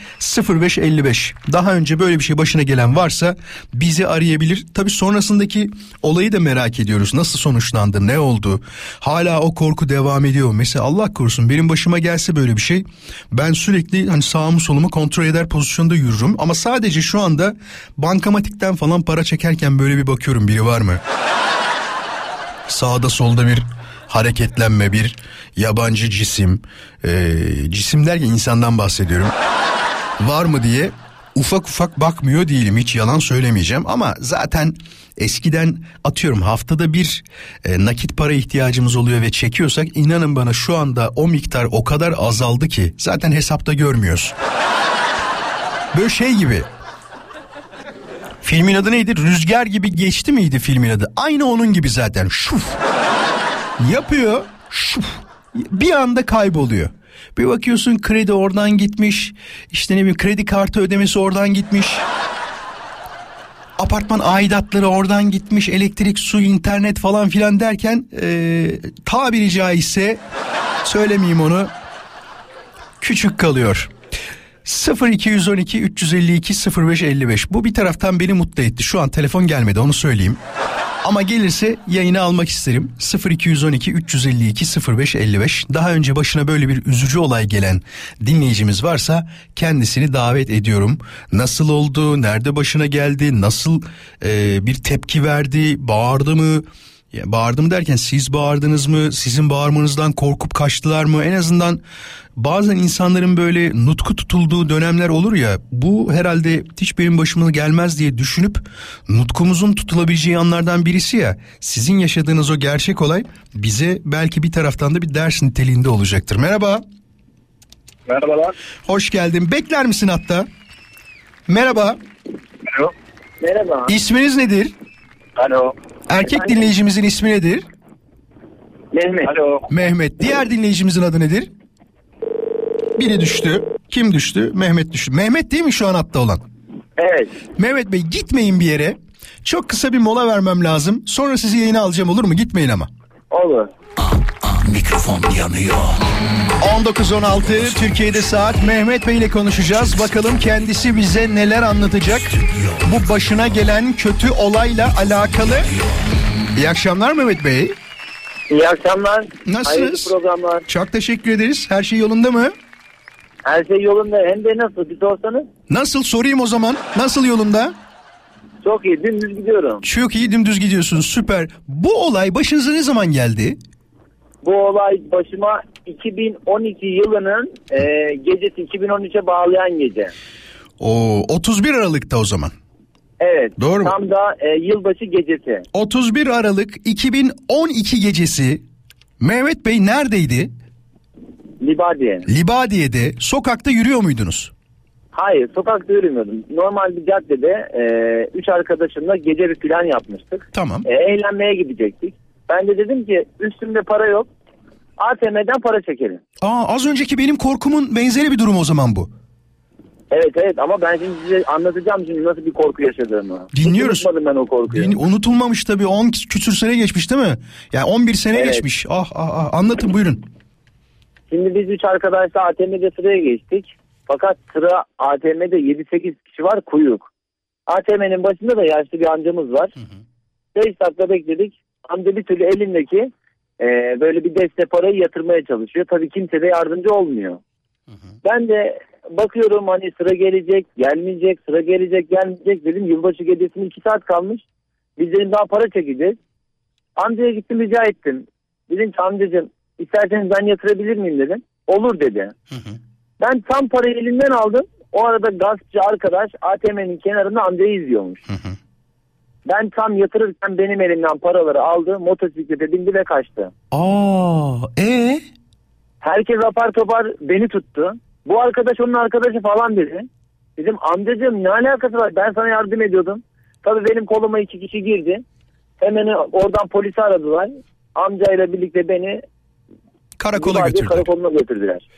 Speaker 2: 0555. Daha önce böyle bir şey başına gelen varsa bizi arayabilir. Tabii sonrasındaki olayı da merak ediyoruz. Nasıl sonuçlandı? Ne oldu? Hala o korku devam ediyor. Mesela Allah korusun benim başıma gelse böyle bir şey ben sürekli hani sağımı solumu kontrol eder pozisyonda yürürüm ama sadece şu anda bankamatikten falan para çekerken böyle bir bakıyorum. Biri var mı? Sağda solda bir hareketlenme bir yabancı cisim. E, cisim derken insandan bahsediyorum. Var mı diye ufak ufak bakmıyor değilim. Hiç yalan söylemeyeceğim ama zaten eskiden atıyorum haftada bir e, nakit para ihtiyacımız oluyor ve çekiyorsak inanın bana şu anda o miktar o kadar azaldı ki zaten hesapta görmüyoruz. Böyle şey gibi Filmin adı neydi? Rüzgar gibi geçti miydi filmin adı? Aynı onun gibi zaten. Şuf. Yapıyor. Şuf. Bir anda kayboluyor. Bir bakıyorsun kredi oradan gitmiş. İşte ne bileyim kredi kartı ödemesi oradan gitmiş. Apartman aidatları oradan gitmiş. Elektrik, su, internet falan filan derken ee, tabiri caizse söylemeyeyim onu küçük kalıyor. 0212 352 0555 bu bir taraftan beni mutlu etti. Şu an telefon gelmedi onu söyleyeyim. Ama gelirse yayını almak isterim. 0212 352 0555 daha önce başına böyle bir üzücü olay gelen dinleyicimiz varsa kendisini davet ediyorum. Nasıl oldu, nerede başına geldi, nasıl e, bir tepki verdi, bağırdı mı? Ya bağırdım derken siz bağırdınız mı? Sizin bağırmanızdan korkup kaçtılar mı? En azından bazen insanların böyle nutku tutulduğu dönemler olur ya. Bu herhalde hiç benim başıma gelmez diye düşünüp nutkumuzun tutulabileceği anlardan birisi ya. Sizin yaşadığınız o gerçek olay bize belki bir taraftan da bir ders niteliğinde olacaktır. Merhaba.
Speaker 10: Merhabalar.
Speaker 2: Hoş geldin. Bekler misin hatta? Merhaba.
Speaker 10: Alo. Merhaba.
Speaker 2: İsminiz nedir?
Speaker 10: Alo.
Speaker 2: Erkek dinleyicimizin ismi nedir?
Speaker 10: Mehmet. Alo.
Speaker 2: Mehmet. Diğer dinleyicimizin adı nedir? Biri düştü. Kim düştü? Mehmet düştü. Mehmet değil mi şu an hatta olan?
Speaker 10: Evet.
Speaker 2: Mehmet Bey gitmeyin bir yere. Çok kısa bir mola vermem lazım. Sonra sizi yayına alacağım olur mu? Gitmeyin ama.
Speaker 10: Olur.
Speaker 2: Mikrofon yanıyor. 19.16 Türkiye'de saat Mehmet Bey ile konuşacağız. Bakalım kendisi bize neler anlatacak. Bu başına gelen kötü olayla alakalı. İyi akşamlar Mehmet Bey.
Speaker 10: İyi akşamlar.
Speaker 2: Nasılsınız?
Speaker 10: Hayırlı programlar.
Speaker 2: Çok teşekkür ederiz. Her şey yolunda mı?
Speaker 10: Her şey yolunda. Hem de nasıl bir sorsanız.
Speaker 2: Nasıl sorayım o zaman? Nasıl yolunda?
Speaker 10: Çok iyi. Dümdüz gidiyorum.
Speaker 2: Çok iyi dümdüz gidiyorsunuz süper. Bu olay başınıza ne zaman geldi?
Speaker 10: Bu olay başıma 2012 yılının e, gecesi 2013'e bağlayan gece.
Speaker 2: O 31 Aralık'ta o zaman.
Speaker 10: Evet.
Speaker 2: Doğru mu?
Speaker 10: Tam da e, yılbaşı gecesi.
Speaker 2: 31 Aralık 2012 gecesi Mehmet Bey neredeydi?
Speaker 10: Libadiye.
Speaker 2: Libadiye'de sokakta yürüyor muydunuz?
Speaker 10: Hayır sokakta yürümüyordum. Normal bir caddede e, üç arkadaşımla gece bir plan yapmıştık.
Speaker 2: Tamam.
Speaker 10: E, eğlenmeye gidecektik. Ben de dedim ki üstümde para yok. ATM'den para çekelim.
Speaker 2: Aa az önceki benim korkumun benzeri bir durum o zaman bu.
Speaker 10: Evet evet ama ben şimdi size anlatacağım şimdi nasıl bir korku yaşadığımı.
Speaker 2: Dinliyoruz.
Speaker 10: Hiç unutmadım ben o korkuyu.
Speaker 2: Din- unutulmamış tabii 10 küsür sene geçmiş değil mi? Yani 11 sene
Speaker 10: Evet.
Speaker 2: geçmiş. Ah ah ah anlatın buyurun.
Speaker 10: Şimdi biz üç arkadaşla ATM'de sıraya geçtik. Fakat sıra ATM'de 7-8 kişi var kuyruk. ATM'nin başında da yaşlı bir amcamız var. 5 dakika bekledik. Amca bir türlü elindeki e, böyle bir deste parayı yatırmaya çalışıyor. Tabii kimse de yardımcı olmuyor. Ben de bakıyorum hani sıra gelecek, gelmeyecek, sıra gelecek, gelmeyecek dedim. Yılbaşı gecesine 2 saat kalmış. Biz dedim daha para çekeceğiz. Amcaya gittim rica ettim. Dedim ki amcacığım isterseniz ben yatırabilir miyim dedim. Olur dedi. Ben tam parayı elinden aldım. O arada gazeteci arkadaş ATM'nin kenarında amcayı izliyormuş. Ben tam yatırırken benim elimden paraları aldı. Motosiklete bindi ve kaçtı.
Speaker 2: Aa, e
Speaker 10: Herkes apar topar beni tuttu. Bu arkadaş onun arkadaşı falan dedi. Dedim amcacığım ne alakası var ben sana yardım ediyordum. Tabii benim koluma iki kişi girdi. Hemen oradan polisi aradılar. Amcayla birlikte beni
Speaker 2: karakola götürdüler.
Speaker 10: Karakoluna götürdüler.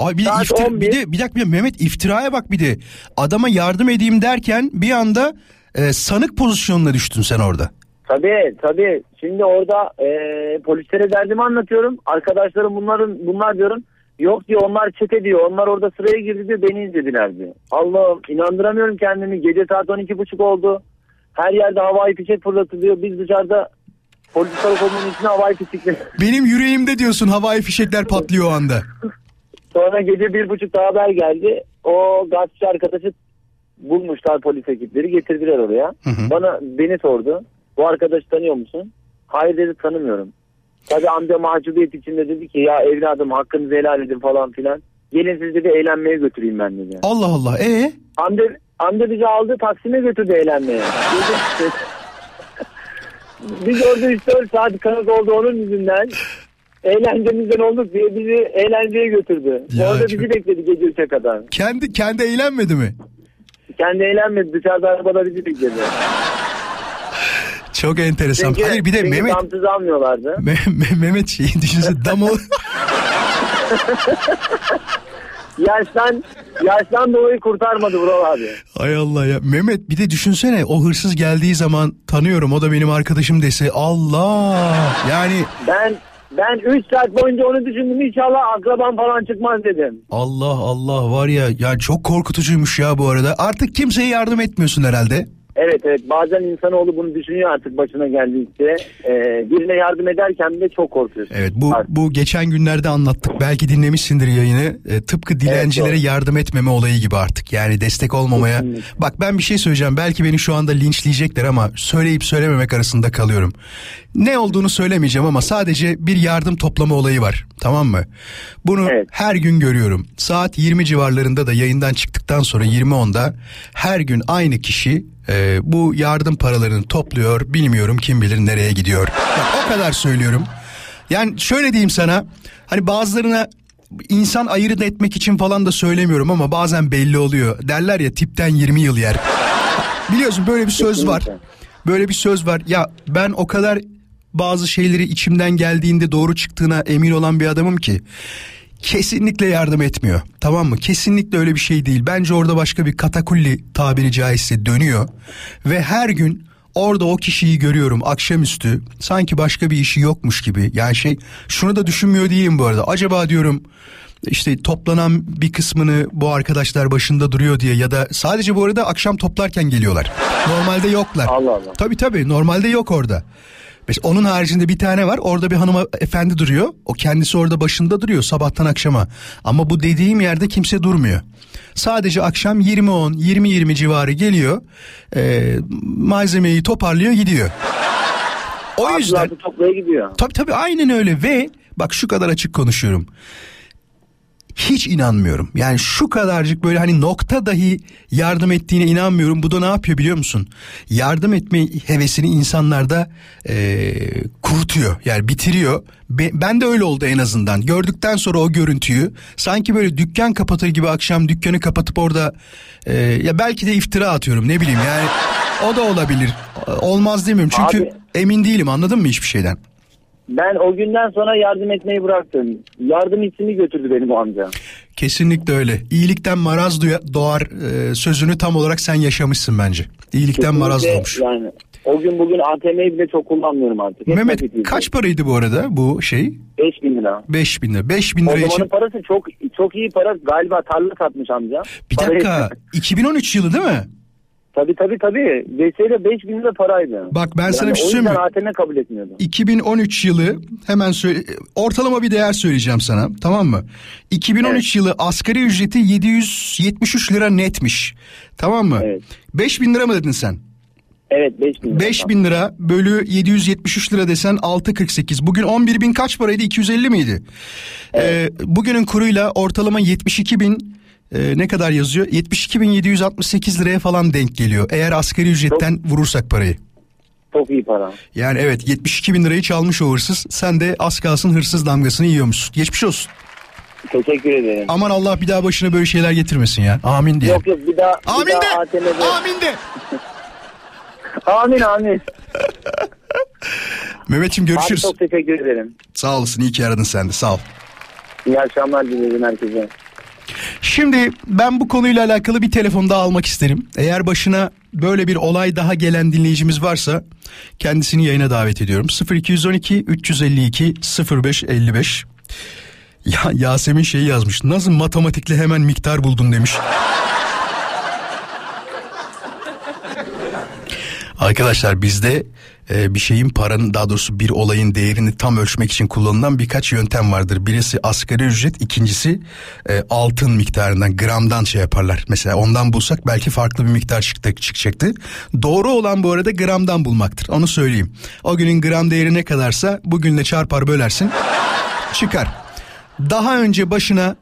Speaker 2: Ay bir de, iftir-
Speaker 10: 11.
Speaker 2: bir de bir dakika Mehmet iftiraya bak bir de. Adama yardım edeyim derken bir anda e, sanık pozisyonuna düştün sen orada.
Speaker 10: Tabii tabii. Şimdi orada e, polislere derdimi anlatıyorum. Arkadaşlarım bunların bunlar diyorum. Yok diyor onlar çete diyor. Onlar orada sıraya girdi diyor beni izlediler diyor. Allah'ım inandıramıyorum kendimi. Gece saat 12.30 oldu. Her yerde havai fişek fırlatılıyor. Biz dışarıda polis karakolunun içine havai fişekler.
Speaker 2: Benim yüreğimde diyorsun havai fişekler patlıyor o anda.
Speaker 10: Sonra gece bir buçukta haber geldi. O gazeteci arkadaşı bulmuşlar polis ekipleri getirdiler oraya. Bana beni sordu. Bu arkadaşı tanıyor musun? Hayır dedi tanımıyorum. Tabii amca mahcubiyet içinde dedi ki ya evladım hakkınızı helal edin falan filan. Gelin siz dedi eğlenmeye götüreyim ben dedi.
Speaker 2: Allah Allah e
Speaker 10: Amca, amca bizi aldı Taksim'e götürdü eğlenmeye. Biz- orada 3-4 saat kanıt oldu onun yüzünden. Eğlencemizden olduk diye bizi eğlenceye götürdü.
Speaker 2: Ya
Speaker 10: Orada
Speaker 2: çok-
Speaker 10: bizi bekledi gece 3'e kadar.
Speaker 2: kendi kendi eğlenmedi mi?
Speaker 10: Kendi eğlenmedi dışarıda arabada bizi bekledi.
Speaker 2: Çok enteresan.
Speaker 10: Çünkü,
Speaker 2: Hayır bir de
Speaker 10: çünkü
Speaker 2: Mehmet
Speaker 10: damsız almıyorlardı.
Speaker 2: Me- Me- Mehmet şeyi düşünsene dam ol-
Speaker 10: Yaştan, yaştan dolayı kurtarmadı Vural abi.
Speaker 2: Hay Allah ya. Mehmet bir de düşünsene o hırsız geldiği zaman tanıyorum o da benim arkadaşım dese Allah. Yani
Speaker 10: Ben ben 3 saat boyunca onu düşündüm inşallah akraban falan çıkmaz dedim.
Speaker 2: Allah Allah var ya ya çok korkutucuymuş ya bu arada. Artık kimseye yardım etmiyorsun herhalde.
Speaker 10: Evet evet bazen insanoğlu bunu düşünüyor artık başına geldiyse. Ee, birine yardım ederken bile çok korkuyorsun.
Speaker 2: Evet bu bu geçen günlerde anlattık. Belki dinlemişsindir yayını. E, tıpkı dilencilere
Speaker 10: doğru.
Speaker 2: yardım etmeme olayı gibi artık. Yani destek olmamaya. Bak ben bir şey söyleyeceğim. Belki beni şu anda linçleyecekler ama söyleyip söylememek arasında kalıyorum. Ne olduğunu söylemeyeceğim ama sadece bir yardım toplama olayı var. Tamam mı? Bunu her gün görüyorum. Saat 20 civarlarında da yayından çıktıktan sonra 20.10'da her gün aynı kişi e, bu yardım paralarını topluyor. Bilmiyorum kim bilir nereye gidiyor. Bak, o kadar söylüyorum. Yani şöyle diyeyim sana. Hani bazılarına insan ayırt etmek için falan da söylemiyorum ama bazen belli oluyor. Derler ya tipten 20 yıl yer. Biliyorsun böyle bir söz var. Böyle bir söz var. Ya ben o kadar bazı şeyleri içimden geldiğinde doğru çıktığına emin olan bir adamım ki kesinlikle yardım etmiyor. Tamam mı? Kesinlikle öyle bir şey değil. Bence orada başka bir katakulli tabiri caizse dönüyor ve her gün orada o kişiyi görüyorum akşamüstü sanki başka bir işi yokmuş gibi. Yani şey şunu da düşünmüyor değilim bu arada. Acaba diyorum işte toplanan bir kısmını bu arkadaşlar başında duruyor diye ya da sadece bu arada akşam toplarken geliyorlar. Normalde yoklar.
Speaker 10: Allah Allah.
Speaker 2: Tabii tabii normalde yok orada. Mesela onun haricinde bir tane var orada bir hanım efendi duruyor. O kendisi orada başında duruyor sabahtan akşama. Ama bu dediğim yerde kimse durmuyor. Sadece akşam 20-10, 20-20 civarı geliyor. Ee, malzemeyi toparlıyor gidiyor. O yüzden...
Speaker 10: toplaya gidiyor.
Speaker 2: Tabii tabii aynen öyle ve bak şu kadar açık konuşuyorum. Hiç inanmıyorum. Yani şu kadarcık böyle hani nokta dahi yardım ettiğine inanmıyorum. Bu da ne yapıyor biliyor musun? Yardım etme hevesini insanlarda eee, kurutuyor. Yani bitiriyor. Be- ben de öyle oldu en azından. Gördükten sonra o görüntüyü sanki böyle dükkan kapatır gibi akşam dükkanı kapatıp orada eee, ya belki de iftira atıyorum ne bileyim yani o da olabilir. Olmaz demiyorum çünkü
Speaker 10: Abi-
Speaker 2: emin değilim anladın mı hiçbir şeyden?
Speaker 10: Ben o günden sonra yardım etmeyi bıraktım. Yardım ismi götürdü beni bu amca.
Speaker 2: Kesinlikle öyle. İyilikten maraz doğar e, sözünü tam olarak sen yaşamışsın bence. İyilikten maraz doğmuş.
Speaker 10: Yani o gün bugün ATM'yi bile çok kullanmıyorum artık. Hep
Speaker 2: Mehmet
Speaker 10: nakit
Speaker 2: kaç paraydı bu arada bu şey?
Speaker 10: 5 bin lira.
Speaker 2: 5 bin lira. 5 bin
Speaker 10: O
Speaker 2: lira
Speaker 10: zamanın
Speaker 2: için.
Speaker 10: parası çok çok iyi para. Galiba tarla satmış amca.
Speaker 2: Bir dakika 2013 yılı değil mi?
Speaker 10: Tabii tabii tabii. Veseyle 5 bin lira paraydı.
Speaker 2: Bak ben sana bir şey söyleyeyim mi?
Speaker 10: ATM kabul etmiyordu.
Speaker 2: 2013 yılı hemen söyle ortalama bir değer söyleyeceğim sana tamam mı? 2013 yılı asgari ücreti 773 lira netmiş. Tamam mı? 5 bin lira mı dedin sen?
Speaker 10: Evet 5 bin lira.
Speaker 2: 5000 lira bölü 773 lira desen 6.48. Bugün 11 bin kaç paraydı? 250 miydi? Ee, bugünün kuruyla ortalama 72 bin e, ne kadar yazıyor? 72.768 liraya falan denk geliyor. Eğer asgari ücretten vurursak parayı.
Speaker 10: Çok iyi para.
Speaker 2: Yani evet 72 bin lirayı çalmış o hırsız. Sen de az kalsın hırsız damgasını yiyormuşsun. Geçmiş olsun.
Speaker 10: Teşekkür ederim.
Speaker 2: Aman Allah bir daha başına böyle şeyler getirmesin ya. Amin diye.
Speaker 10: Yok yok bir daha, bir
Speaker 2: Amin
Speaker 10: daha
Speaker 2: de.
Speaker 10: ATM'de.
Speaker 2: Amin de.
Speaker 10: Amin amin.
Speaker 2: Mehmetciğim
Speaker 10: Abi
Speaker 2: görüşürüz.
Speaker 10: çok teşekkür ederim.
Speaker 2: Sağ olasın iyi ki aradın sen de sağ ol.
Speaker 10: İyi akşamlar dilerim herkese.
Speaker 2: Şimdi ben bu konuyla alakalı bir telefon daha almak isterim. Eğer başına böyle bir olay daha gelen dinleyicimiz varsa kendisini yayına davet ediyorum. 0212 352 0555 ya Yasemin şeyi yazmış. Nasıl matematikle hemen miktar buldun demiş. Arkadaşlar bizde e, bir şeyin paranın daha doğrusu bir olayın değerini tam ölçmek için kullanılan birkaç yöntem vardır. Birisi asgari ücret, ikincisi e, altın miktarından, gramdan şey yaparlar. Mesela ondan bulsak belki farklı bir miktar çıktı, çıkacaktı. Doğru olan bu arada gramdan bulmaktır. Onu söyleyeyim. O günün gram değeri ne kadarsa bugünle çarpar bölersin çıkar. Daha önce başına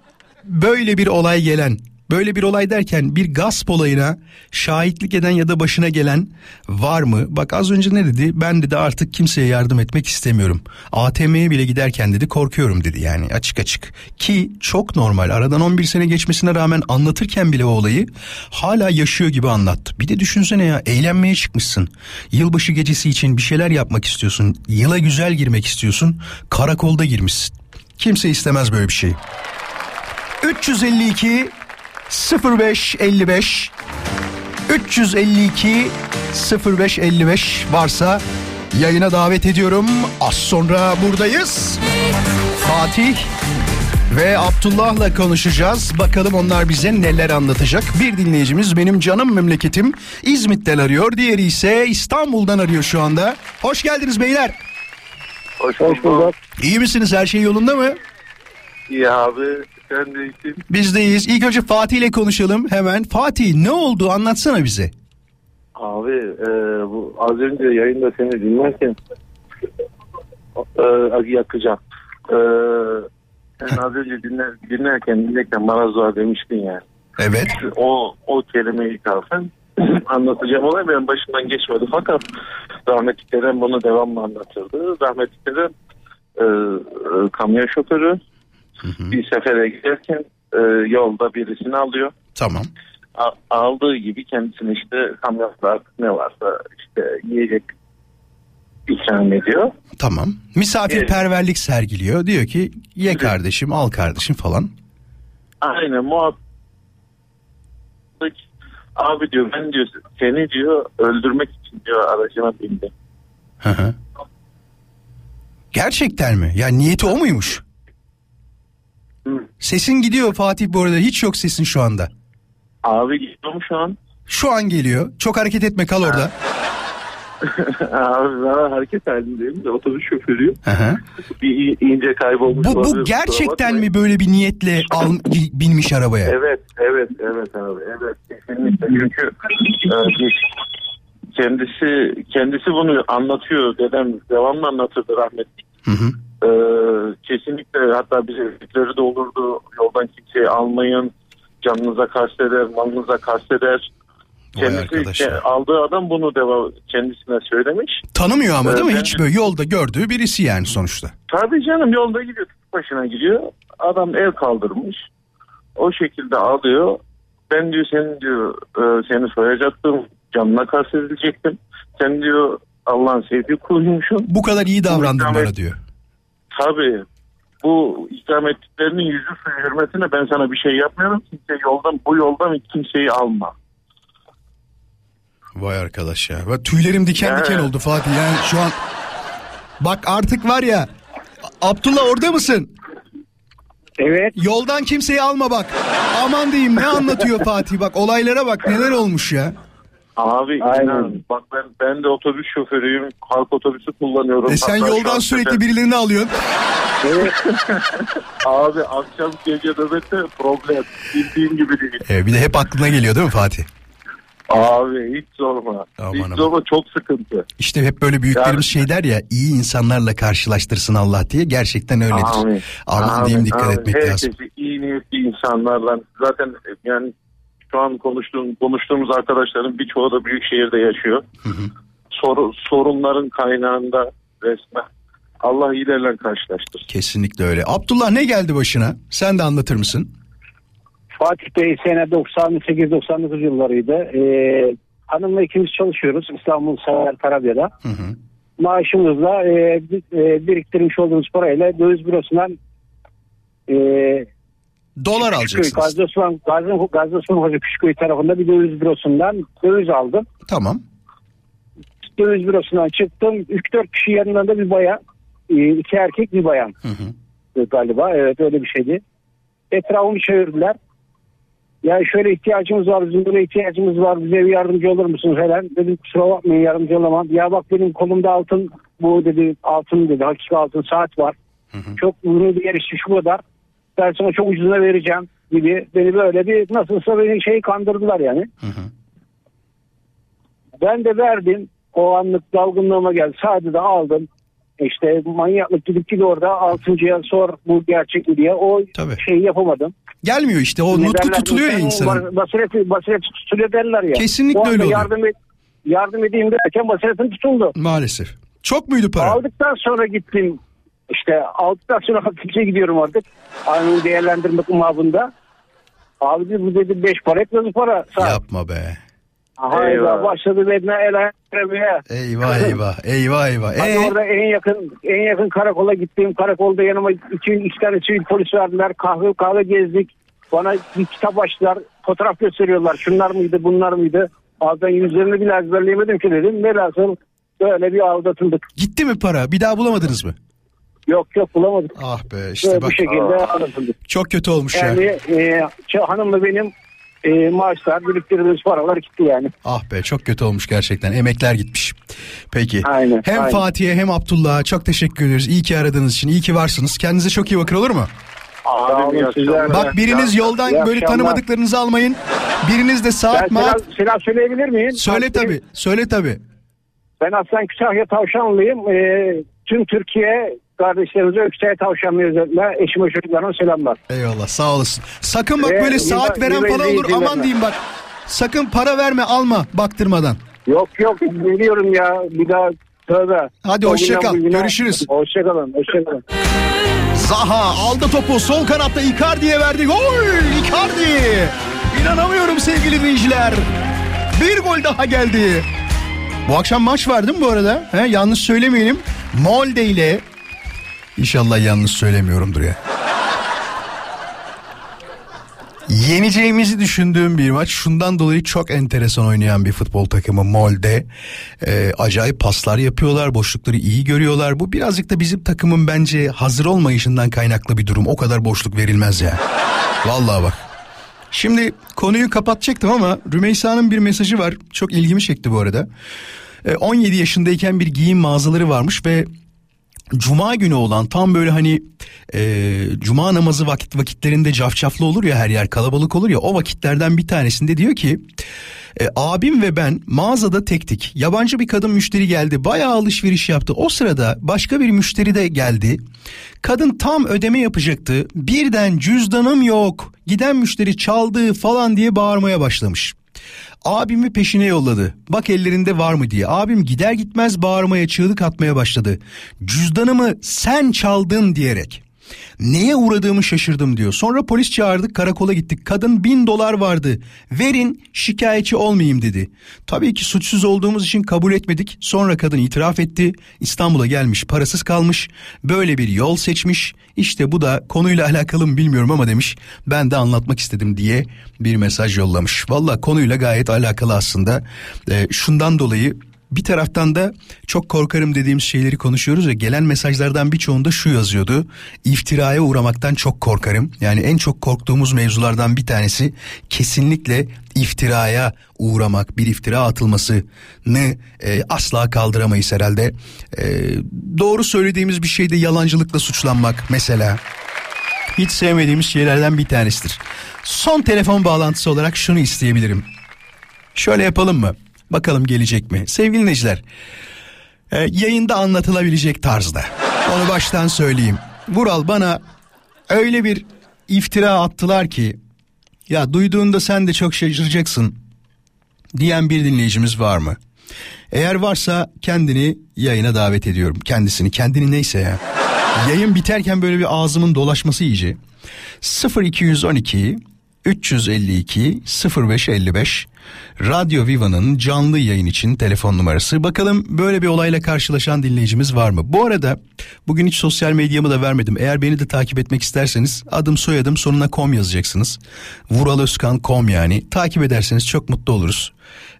Speaker 2: böyle bir olay gelen Böyle bir olay derken bir gasp olayına şahitlik eden ya da başına gelen var mı? Bak az önce ne dedi? Ben dedi artık kimseye yardım etmek istemiyorum. ATM'ye bile giderken dedi korkuyorum dedi yani açık açık. Ki çok normal aradan 11 sene geçmesine rağmen anlatırken bile o olayı hala yaşıyor gibi anlattı. Bir de düşünsene ya eğlenmeye çıkmışsın. Yılbaşı gecesi için bir şeyler yapmak istiyorsun. Yıla güzel girmek istiyorsun. Karakolda girmişsin. Kimse istemez böyle bir şey. 352 0555 352 0555 varsa yayına davet ediyorum. Az sonra buradayız. Fatih ve Abdullah'la konuşacağız. Bakalım onlar bize neler anlatacak. Bir dinleyicimiz benim canım memleketim İzmit'ten arıyor. Diğeri ise İstanbul'dan arıyor şu anda. Hoş geldiniz beyler.
Speaker 11: Hoş bulduk.
Speaker 2: İyi misiniz? Her şey yolunda mı?
Speaker 11: İyi abi. Sen de iyisin.
Speaker 2: Bizdeyiz. İlk önce Fatih ile konuşalım hemen. Fatih ne oldu anlatsana bize.
Speaker 11: Abi e, bu az önce yayında seni dinlerken e, yakacağım. E, sen az önce dinler, dinlerken dinlerken Marazua demiştin yani.
Speaker 2: Evet.
Speaker 11: O, o kelimeyi kalsın. anlatacağım olay benim başımdan geçmedi fakat rahmetli dedem bunu devamlı anlatırdı. Rahmetli dedem e, e, kamyon şoförü bir sefere giderken e, yolda birisini alıyor.
Speaker 2: Tamam.
Speaker 11: A- aldığı gibi kendisine işte kamyonda artık ne varsa işte yiyecek ikram ediyor.
Speaker 2: Tamam. Misafirperverlik sergiliyor. Diyor ki ye kardeşim al kardeşim falan.
Speaker 11: Aynen muhabbet. Abi diyor ben diyor seni diyor öldürmek için diyor aracına bindim.
Speaker 2: Hı hı. Gerçekten mi? Ya niyeti o muymuş? Sesin gidiyor Fatih bu arada. Hiç yok sesin şu anda.
Speaker 11: Abi gidiyorum şu an.
Speaker 2: Şu an geliyor. Çok hareket etme kal orada.
Speaker 11: Abi ben hareket halindeyim de otobüs şoförüyüm.
Speaker 2: Hı hı.
Speaker 11: Bir ince kaybolmuş
Speaker 2: Bu, bu gerçekten mi böyle bir niyetle al, binmiş arabaya?
Speaker 11: Evet, evet, evet abi, evet kesinlikle. Çünkü e, kendisi kendisi bunu anlatıyor. Dedem devamlı anlatırdı rahmetli.
Speaker 2: Hı hı.
Speaker 11: E, kesinlikle hatta bize evlilikleri de olurdu. Yoldan kimseyi almayın. Canınıza kasteder, malınıza kasteder. Kendisi ke- aldığı adam bunu deva kendisine söylemiş.
Speaker 2: Tanımıyor ama değil mi?
Speaker 11: Evet,
Speaker 2: Hiç böyle yolda gördüğü birisi yani sonuçta.
Speaker 11: Tabii canım yolda gidiyor başına gidiyor. Adam el kaldırmış. O şekilde alıyor. Ben diyor senin diyor e, seni soyacaktım. Canına kastedilecektim. Sen diyor Allah'ın sevdiği kuluymuşsun.
Speaker 2: Bu kadar iyi davrandın bana diyor.
Speaker 11: Tabii. Bu ikram ettiklerinin yüzü suyu hürmetine ben sana bir şey yapmıyorum. Kimse yoldan bu yoldan kimseyi alma.
Speaker 2: Vay arkadaş ya. Bak tüylerim diken diken oldu Fatih. Yani şu an bak artık var ya Abdullah orada mısın?
Speaker 4: Evet.
Speaker 2: Yoldan kimseyi alma bak. Aman diyeyim ne anlatıyor Fatih bak olaylara bak neler olmuş ya.
Speaker 11: Abi inan bak ben, ben de otobüs şoförüyüm. Halk otobüsü kullanıyorum.
Speaker 2: E sen
Speaker 11: Hatta
Speaker 2: yoldan
Speaker 11: an
Speaker 2: sürekli
Speaker 11: sefer-
Speaker 2: birilerini alıyorsun.
Speaker 11: Abi akşam gece nöbette problem. Bildiğin gibi değil.
Speaker 2: E, bir de hep aklına geliyor değil mi Fatih?
Speaker 11: Abi hiç sorma.
Speaker 2: Aman
Speaker 11: hiç
Speaker 2: aman.
Speaker 11: sorma çok sıkıntı.
Speaker 2: İşte hep böyle büyüklerimiz şey der ya iyi insanlarla karşılaştırsın Allah diye gerçekten öyledir.
Speaker 11: Amin.
Speaker 2: Aman
Speaker 11: Amin,
Speaker 2: diyeyim dikkat
Speaker 11: amin.
Speaker 2: etmek
Speaker 11: Herkesi
Speaker 2: lazım.
Speaker 11: iyi niyetli insanlarla zaten yani şu an konuştuğum, konuştuğumuz arkadaşların birçoğu da büyük şehirde yaşıyor. Soru, sorunların kaynağında resmen Allah iyilerle karşılaştırsın.
Speaker 2: Kesinlikle öyle. Abdullah ne geldi başına? Sen de anlatır mısın?
Speaker 12: Fatih Bey sene 98-99 yıllarıydı. Ee, hanımla ikimiz çalışıyoruz İstanbul Sever Tarabya'da. Maaşımızla e, e, biriktirmiş olduğumuz parayla döviz bürosundan e,
Speaker 2: Dolar alacaksınız.
Speaker 12: Gazi Osman, Gazi, Gazi Osman Hoca Küçükköy tarafında bir döviz bürosundan döviz aldım.
Speaker 2: Tamam.
Speaker 12: Döviz bürosundan çıktım. 3-4 kişi yanında da bir bayan. e, iki erkek bir bayan. E, Galiba evet öyle bir şeydi. Etrafımı çevirdiler. Ya şöyle ihtiyacımız var bizim böyle ihtiyacımız var bize bir yardımcı olur musun falan. Dedim kusura bakmayın yardımcı olamam. Ya bak benim kolumda altın bu dedi altın dedi hakiki altın saat var. Çok ürünü bir yer işte şu kadar. Ben sana çok ucuzuna vereceğim gibi. Beni böyle bir nasılsa beni şey kandırdılar yani. Ben de verdim. O anlık dalgınlığıma geldi. Sade de aldım. İşte manyaklık gidip gidip orada altıncıya sor bu gerçek mi diye. O şeyi yapamadım.
Speaker 2: Gelmiyor işte o
Speaker 12: Ne
Speaker 2: nutku tutuluyor ya
Speaker 12: insanın
Speaker 2: insanın.
Speaker 12: bas- Basireti, basireti tutuluyor derler ya.
Speaker 2: Kesinlikle
Speaker 12: O
Speaker 2: öyle oluyor.
Speaker 12: Yardım, et, yardım edeyim derken basiretim tutuldu.
Speaker 2: Maalesef. Çok muydu para?
Speaker 12: Aldıktan sonra gittim. İşte aldıktan sonra hafifçe gidiyorum artık. Aynı değerlendirmek mabında. Abi dedi, bu dedi beş para etmez para. Sağ.
Speaker 2: Yapma be.
Speaker 12: Hayda
Speaker 2: Eyvah.
Speaker 12: başladı bedene el ayaklamaya.
Speaker 2: Eyvah eyvah eyvah eyvah.
Speaker 12: Hadi
Speaker 2: Ee,
Speaker 12: orada en yakın en yakın karakola gittim. Karakolda yanıma iki, iki tane sivil polis verdiler. Kahve kahve gezdik. Bana bir kitap açtılar. Fotoğraf gösteriyorlar. Şunlar mıydı bunlar mıydı? Ağzından yüzlerini bile ezberleyemedim ki dedim. Velhasıl böyle bir aldatıldık.
Speaker 2: gitti mi para? Bir daha bulamadınız mı?
Speaker 12: Yok yok bulamadık.
Speaker 2: Ah be işte
Speaker 12: Böyle
Speaker 2: bak.
Speaker 12: bu şekilde aldatıldık.
Speaker 2: Çok kötü olmuş ya.
Speaker 12: Yani e, hanımla benim e, maaşlar biriktirdiğimiz paralar gitti yani.
Speaker 2: Ah be çok kötü olmuş gerçekten. Emekler gitmiş. Peki.
Speaker 12: Aynen,
Speaker 2: hem
Speaker 12: aynen.
Speaker 2: Fatih'e hem Abdullah'a çok teşekkür ediyoruz. İyi ki aradığınız için. İyi ki varsınız. Kendinize çok iyi bakın olur mu?
Speaker 12: Abi,
Speaker 2: Bak biriniz yoldan böyle tanımadıklarınızı almayın. Biriniz de saat
Speaker 12: Ben selam,
Speaker 2: maat.
Speaker 12: selam söyleyebilir miyim?
Speaker 2: Söyle tabi. Söyle tabi.
Speaker 12: Ben aslen Kütahya Tavşanlıyım. Ee, tüm Türkiye kardeşlerimize Kütahya Tavşanlı özellikle eşime çocuklarıma selamlar.
Speaker 2: Eyvallah sağ olasın. Sakın bak
Speaker 12: Ve
Speaker 2: böyle saat veren falan olur. Aman
Speaker 12: verme.
Speaker 2: diyeyim bak. Sakın para verme alma baktırmadan.
Speaker 12: Yok yok biliyorum ya bir daha tövbe.
Speaker 2: Hadi
Speaker 12: O
Speaker 2: hoşça
Speaker 12: günden
Speaker 2: kal,
Speaker 12: bugüne-
Speaker 2: görüşürüz.
Speaker 12: Hoşçakalın hoşçakalın.
Speaker 2: Zaha aldı topu sol kanatta Icardi'ye verdi. Gol Icardi. İnanamıyorum sevgili dinleyiciler. Bir gol daha geldi. Bu akşam maç var değil mi bu arada? He, yanlış söylemeyelim. Molde ile İnşallah yanlış söylemiyorumdur ya. Yeneceğimizi düşündüğüm bir maç. Şundan dolayı çok enteresan oynayan bir futbol takımı Molde. Ee, acayip paslar yapıyorlar. Boşlukları iyi görüyorlar. Bu birazcık da bizim takımın bence hazır olmayışından kaynaklı bir durum. O kadar boşluk verilmez ya. Vallahi bak. Şimdi konuyu kapatacaktım ama Rümeysa'nın bir mesajı var. Çok ilgimi çekti bu arada. Ee, 17 yaşındayken bir giyim mağazaları varmış ve Cuma günü olan tam böyle hani e, cuma namazı vakit vakitlerinde cafcaflı olur ya her yer kalabalık olur ya o vakitlerden bir tanesinde diyor ki e, abim ve ben mağazada tektik. Yabancı bir kadın müşteri geldi bayağı alışveriş yaptı. O sırada başka bir müşteri de geldi. Kadın tam ödeme yapacaktı. Birden cüzdanım yok. Giden müşteri çaldı falan diye bağırmaya başlamış. Abimi peşine yolladı. Bak ellerinde var mı diye. Abim gider gitmez bağırmaya çığlık atmaya başladı. Cüzdanımı sen çaldın diyerek. Neye uğradığımı şaşırdım diyor. Sonra polis çağırdık karakola gittik. Kadın bin dolar vardı. Verin şikayetçi olmayayım dedi. Tabii ki suçsuz olduğumuz için kabul etmedik. Sonra kadın itiraf etti. İstanbul'a gelmiş parasız kalmış. Böyle bir yol seçmiş. İşte bu da konuyla alakalı mı bilmiyorum ama demiş. Ben de anlatmak istedim diye bir mesaj yollamış. Valla konuyla gayet alakalı aslında. Ee, şundan dolayı bir taraftan da çok korkarım dediğimiz şeyleri konuşuyoruz ve gelen mesajlardan birçoğunda şu yazıyordu. İftiraya uğramaktan çok korkarım. Yani en çok korktuğumuz mevzulardan bir tanesi kesinlikle iftiraya uğramak, bir iftira atılmasını e, asla kaldıramayız herhalde. E, doğru söylediğimiz bir şeyde yalancılıkla suçlanmak mesela. Hiç sevmediğimiz şeylerden bir tanesidir. Son telefon bağlantısı olarak şunu isteyebilirim. Şöyle yapalım mı? Bakalım gelecek mi? Sevgili dinleyiciler. e, yayında anlatılabilecek tarzda. Onu baştan söyleyeyim. Vural bana öyle bir iftira attılar ki ya duyduğunda sen de çok şaşıracaksın diyen bir dinleyicimiz var mı? Eğer varsa kendini yayına davet ediyorum. Kendisini, kendini neyse ya. Yayın biterken böyle bir ağzımın dolaşması iyice. 0212 352 0555 Radyo Viva'nın canlı yayın için telefon numarası. Bakalım böyle bir olayla karşılaşan dinleyicimiz var mı? Bu arada bugün hiç sosyal medyamı da vermedim. Eğer beni de takip etmek isterseniz adım soyadım sonuna com yazacaksınız. Vural Özkan com yani. Takip ederseniz çok mutlu oluruz.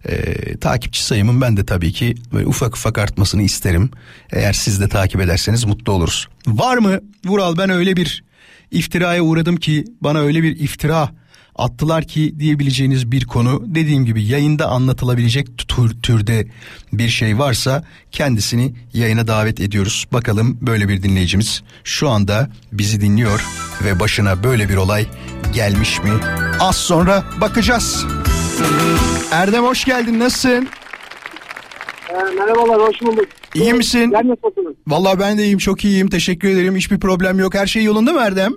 Speaker 2: Ee, takipçi sayımın ben de tabii ki böyle ufak ufak artmasını isterim. Eğer siz de takip ederseniz mutlu oluruz. Var mı Vural ben öyle bir iftiraya uğradım ki bana öyle bir iftira attılar ki diyebileceğiniz bir konu dediğim gibi yayında anlatılabilecek tür, türde bir şey varsa kendisini yayına davet ediyoruz. Bakalım böyle bir dinleyicimiz şu anda bizi dinliyor ve başına böyle bir olay gelmiş mi? Az sonra bakacağız. Erdem hoş geldin nasılsın?
Speaker 13: Ee, merhabalar, hoş bulduk.
Speaker 2: İyi misin?
Speaker 13: Ben nasılsınız?
Speaker 2: Vallahi ben de iyiyim çok iyiyim teşekkür ederim hiçbir problem yok her şey yolunda mı Erdem?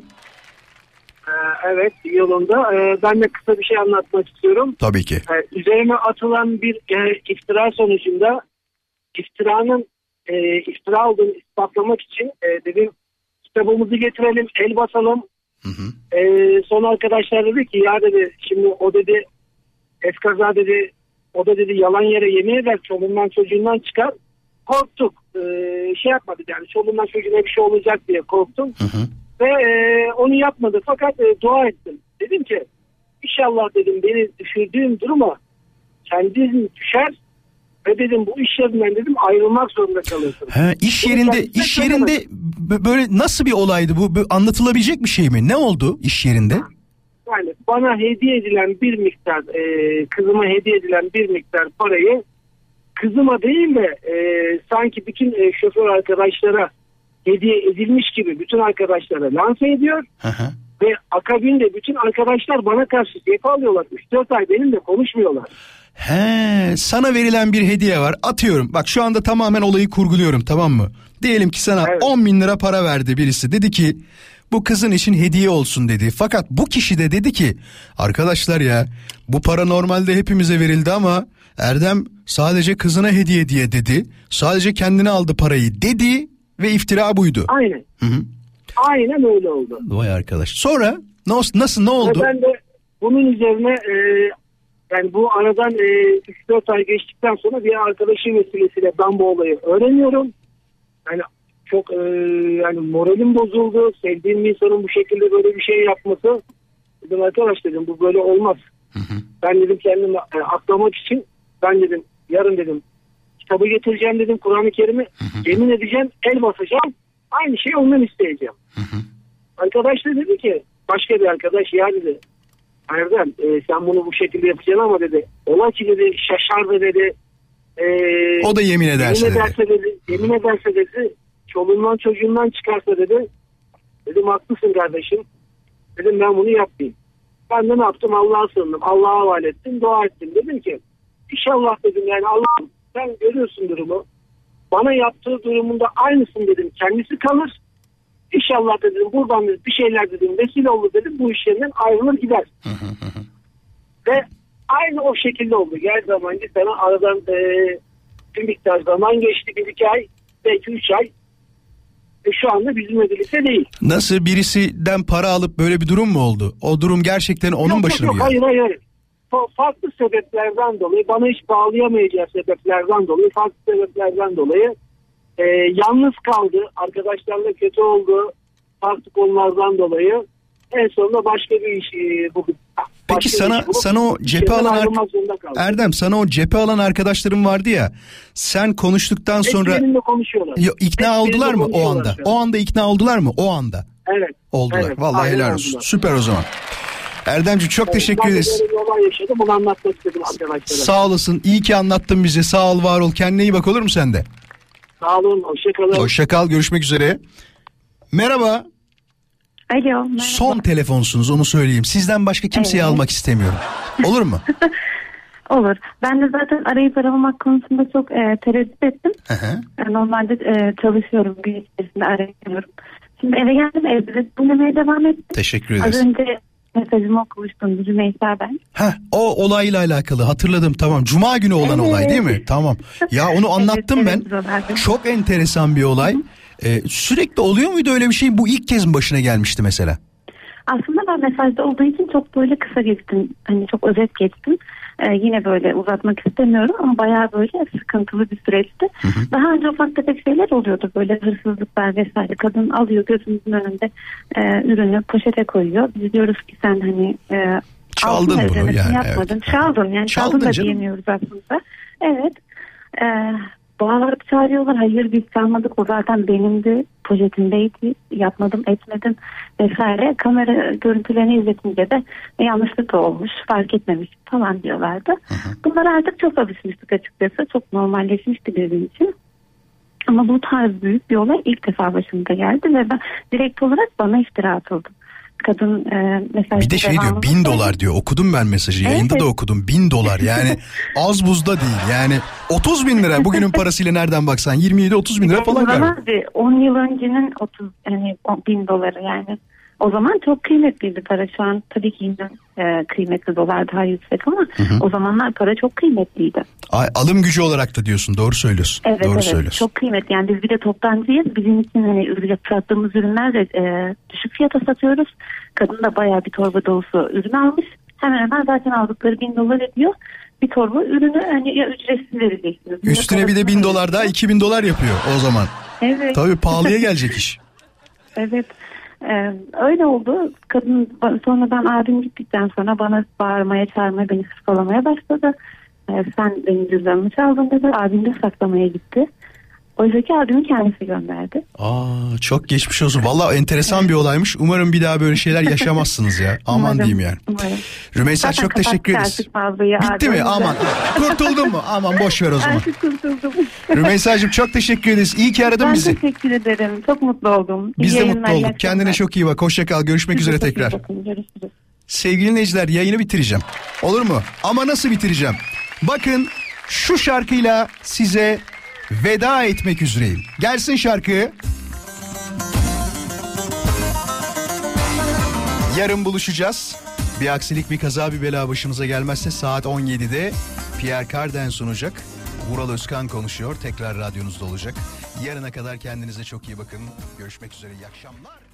Speaker 13: Ee, evet, yolunda. Ee, ben de kısa bir şey anlatmak istiyorum.
Speaker 2: Tabii ki.
Speaker 13: Ee, üzerime atılan bir e, iftira sonucunda iftiranın e, iftira olduğunu ispatlamak için e, dedim kitabımızı getirelim, el basalım. E, son arkadaşlar dedi ki ya dedi şimdi o dedi eskaza dedi o da dedi yalan yere yemin eder çoluğundan çocuğundan çıkar. Korktuk. E, şey yapmadık yani çoluğundan çocuğuna bir şey olacak diye korktum. Ve e, onu yapmadı fakat e, dua ettim. Dedim ki inşallah dedim beni düşürdüğüm duruma kendin düşer ve dedim bu iş yerinden dedim ayrılmak zorunda kalırsın.
Speaker 2: Ha, iş
Speaker 13: Bunu
Speaker 2: yerinde iş yerinde böyle nasıl bir olaydı bu? Bu anlatılabilecek bir şey mi? Ne oldu iş yerinde?
Speaker 13: Yani bana hediye edilen bir miktar e, kızıma hediye edilen bir miktar parayı kızıma değil de e, sanki bütün e, şoför arkadaşlara hediye edilmiş gibi bütün arkadaşlara lanse ediyor. Ve akabinde bütün arkadaşlar bana karşı cephe alıyorlar. 3-4 ay benimle konuşmuyorlar.
Speaker 2: He, sana verilen bir hediye var. Atıyorum. Bak şu anda tamamen olayı kurguluyorum tamam mı? Diyelim ki sana 10 bin lira para verdi birisi. Dedi ki bu kızın için hediye olsun dedi. Fakat bu kişi de dedi ki arkadaşlar ya bu para normalde hepimize verildi ama Erdem sadece kızına hediye diye dedi. Sadece kendine aldı parayı dedi ve iftira buydu.
Speaker 13: Aynen.
Speaker 2: Hı hı.
Speaker 13: Aynen öyle oldu.
Speaker 2: Vay arkadaş. Sonra nasıl nasıl ne oldu?
Speaker 13: Ve ben de bunun üzerine e, yani bu aradan e, 3-4 ay geçtikten sonra bir arkadaşım vesilesiyle ben bu olayı öğreniyorum. Yani çok e, yani moralim bozuldu. Sevdiğim insanın bu şekilde böyle bir şey yapması. Dedim arkadaş dedim bu böyle olmaz. Ben dedim kendimi e, aklamak için ben dedim yarın dedim kitabı getireceğim dedim Kur'an-ı Kerim'i yemin edeceğim el basacağım aynı şeyi ondan isteyeceğim. Arkadaş da dedi ki başka bir arkadaş ya dedi Erdem e, sen bunu bu şekilde yapacaksın ama dedi ola ki dedi şaşar dedi e,
Speaker 2: O da yemin ederse
Speaker 13: yemin
Speaker 2: dedi.
Speaker 13: ederse dedi. Yemin ederse dedi çoluğundan çocuğundan çıkarsa dedi dedim haklısın kardeşim dedim ben bunu yapmayayım. Ben de ne yaptım Allah'a sığındım Allah'a havale ettim dua ettim dedim ki inşallah dedim yani Allah'ım sen görüyorsun durumu bana yaptığı durumunda aynısın dedim kendisi kalır İnşallah dedim buradan dedim, bir şeyler dedim vesile olur dedim bu iş yerinden ayrılır gider. Ve aynı o şekilde oldu. Gel zaman git sana aradan e, bir miktar zaman geçti bir iki ay belki üç ay ve şu anda bizimle birlikte değil.
Speaker 2: Nasıl birisinden para alıp böyle bir durum mu oldu? O durum gerçekten onun
Speaker 13: Yok,
Speaker 2: başına
Speaker 13: yok,
Speaker 2: mı geldi?
Speaker 13: Hayır hayır. Farklı sebeplerden dolayı bana hiç bağlayamayacağı sebeplerden dolayı farklı sebeplerden dolayı e, yalnız kaldı. Arkadaşlarla kötü oldu. Farklı konulardan dolayı en sonunda başka bir iş e.
Speaker 2: Peki
Speaker 13: başka
Speaker 2: sana
Speaker 13: bulup
Speaker 2: sana o cephe alan. Erdem sana o cephe alan arkadaşların vardı ya. Sen konuştuktan sonra
Speaker 13: konuşuyorlar.
Speaker 2: Yo, ikna
Speaker 13: Hepsi
Speaker 2: oldular mı o anda? O anda ikna oldular mı? O anda
Speaker 13: Evet.
Speaker 2: oldular.
Speaker 13: Evet,
Speaker 2: Vallahi helal olsun.
Speaker 13: oldular.
Speaker 2: Süper o zaman. Erdemci çok teşekkür
Speaker 13: ben de
Speaker 2: ederiz.
Speaker 13: olay yaşadım. Bunu anlatmak istedim arkadaşlara.
Speaker 2: Sağ olasın. İyi ki anlattın bize. Sağ ol, var ol. Kendine iyi bak olur mu sen de?
Speaker 13: Sağ olun. Hoşçakalın.
Speaker 2: Hoşça kal. Görüşmek üzere. Merhaba.
Speaker 14: Alo. Merhaba.
Speaker 2: Son telefonsunuz onu söyleyeyim. Sizden başka kimseyi
Speaker 14: Evet.
Speaker 2: almak istemiyorum. Olur mu?
Speaker 14: Olur. Ben de zaten arayıp aramamak konusunda çok e, tereddüt ettim. E, Normalde e, çalışıyorum. Gün içerisinde arayamıyorum. Şimdi eve geldim evde de dinlemeye devam ettim.
Speaker 2: Teşekkür
Speaker 14: Az
Speaker 2: ederiz.
Speaker 14: önce mesajımı okumuştum. Rümeysa ben.
Speaker 2: Heh, o olayla alakalı hatırladım tamam. Cuma günü olan
Speaker 14: Evet.
Speaker 2: olay değil mi? Tamam. Ya onu anlattım ben.
Speaker 14: ben.
Speaker 2: Çok enteresan bir olay. Ee, sürekli oluyor muydu öyle bir şey? Bu ilk kez mi başına gelmişti mesela?
Speaker 14: Aslında ben mesajda olduğu için çok böyle kısa geçtim. Hani çok özet geçtim. Ee, yine böyle uzatmak istemiyorum ama bayağı böyle sıkıntılı bir süreçti. Daha önce ufak tefek şeyler oluyordu böyle hırsızlıklar vesaire. Kadın alıyor gözümüzün önünde e, ürünü poşete koyuyor. Biz diyoruz ki sen hani e,
Speaker 2: Çaldın
Speaker 14: aldın
Speaker 2: bunu yani,
Speaker 14: yapmadın. Çaldın yani çaldın,
Speaker 2: Çaldın
Speaker 14: da diyemiyoruz aslında. Evet. E, bağırıp çağırıyorlar. Hayır biz çalmadık. O zaten benimdi. Poşetimdeydi. Yapmadım etmedim vesaire. Kamera görüntülerini izletince de e, yanlışlık olmuş. Fark etmemiş falan diyorlardı. Bunlar artık çok alışmıştık açıkçası. Çok normalleşmişti bizim için. Ama bu tarz büyük bir olay ilk defa başımda geldi ve ben direkt olarak bana iftira atıldı. Kadın e, mesajda
Speaker 2: Bir de şey diyor bin dolar diyor. Okudum ben mesajı. Yayında
Speaker 14: Evet.
Speaker 2: da okudum. Bin dolar yani az buzda değil. Yani 30 bin lira bugünün parasıyla nereden baksan 27-30 bin lira falan galiba.
Speaker 14: Abi 10 yıl öncenin 30 yani 10 bin doları yani. O zaman çok kıymetliydi para. Şu an tabii ki yine e, kıymetli dolar daha yüksek ama o zamanlar para çok kıymetliydi.
Speaker 2: Ay, alım gücü olarak da diyorsun. Doğru söylüyorsun.
Speaker 14: Evet
Speaker 2: Doğru
Speaker 14: evet
Speaker 2: söylüyorsun.
Speaker 14: çok kıymetli. Yani biz bir de toptancıyız. Bizim için hani sattığımız ürünler de e, düşük fiyata satıyoruz. Kadın da bayağı bir torba dolusu ürün almış. Hemen hemen zaten aldıkları bin dolar ediyor. Bir torba ürünü hani ya ücretsiz vereceksiniz.
Speaker 2: Üstüne bir de bin dolar daha 2000 dolar yapıyor o zaman.
Speaker 14: Evet.
Speaker 2: Tabii pahalıya gelecek iş.
Speaker 14: Evet. Ee, öyle oldu. Kadın sonradan abim gittikten sonra bana bağırmaya çağırmaya beni hırpalamaya başladı. Ee, sen benim cüzdanımı çaldın dedi. Abim de saklamaya gitti. Oysa abimi kendisi gönderdi.
Speaker 2: Aa çok geçmiş olsun. Valla enteresan bir olaymış. Umarım bir daha böyle şeyler yaşamazsınız ya. Aman
Speaker 14: Umarım,
Speaker 2: diyeyim yani.
Speaker 14: Umarım.
Speaker 2: Rümeysa
Speaker 14: Zaten
Speaker 2: çok teşekkür ederiz. Bitti mi? Aman. Kurtuldun mu? Aman boş ver o zaman.
Speaker 14: Artık kurtuldum.
Speaker 2: Rümeysa'cığım çok teşekkür ederiz. İyi ki aradın
Speaker 14: ben
Speaker 2: bizi.
Speaker 14: teşekkür ederim. Çok mutlu oldum. İyi
Speaker 2: Biz de mutlu olduk. Kendine çok iyi bak. Hoşça kal. Görüşmek
Speaker 14: Siz
Speaker 2: üzere tekrar.
Speaker 14: bakın. Görüşürüz.
Speaker 2: Sevgili dinleyiciler yayını bitireceğim. Olur mu? Ama nasıl bitireceğim? Bakın şu şarkıyla size veda etmek üzereyim. Gelsin şarkı. Yarın buluşacağız. Bir aksilik bir kaza bir bela başımıza gelmezse saat 17'de Pierre Carden sunacak. Vural Özkan konuşuyor. Tekrar radyonuzda olacak. Yarına kadar kendinize çok iyi bakın. Görüşmek üzere. İyi akşamlar.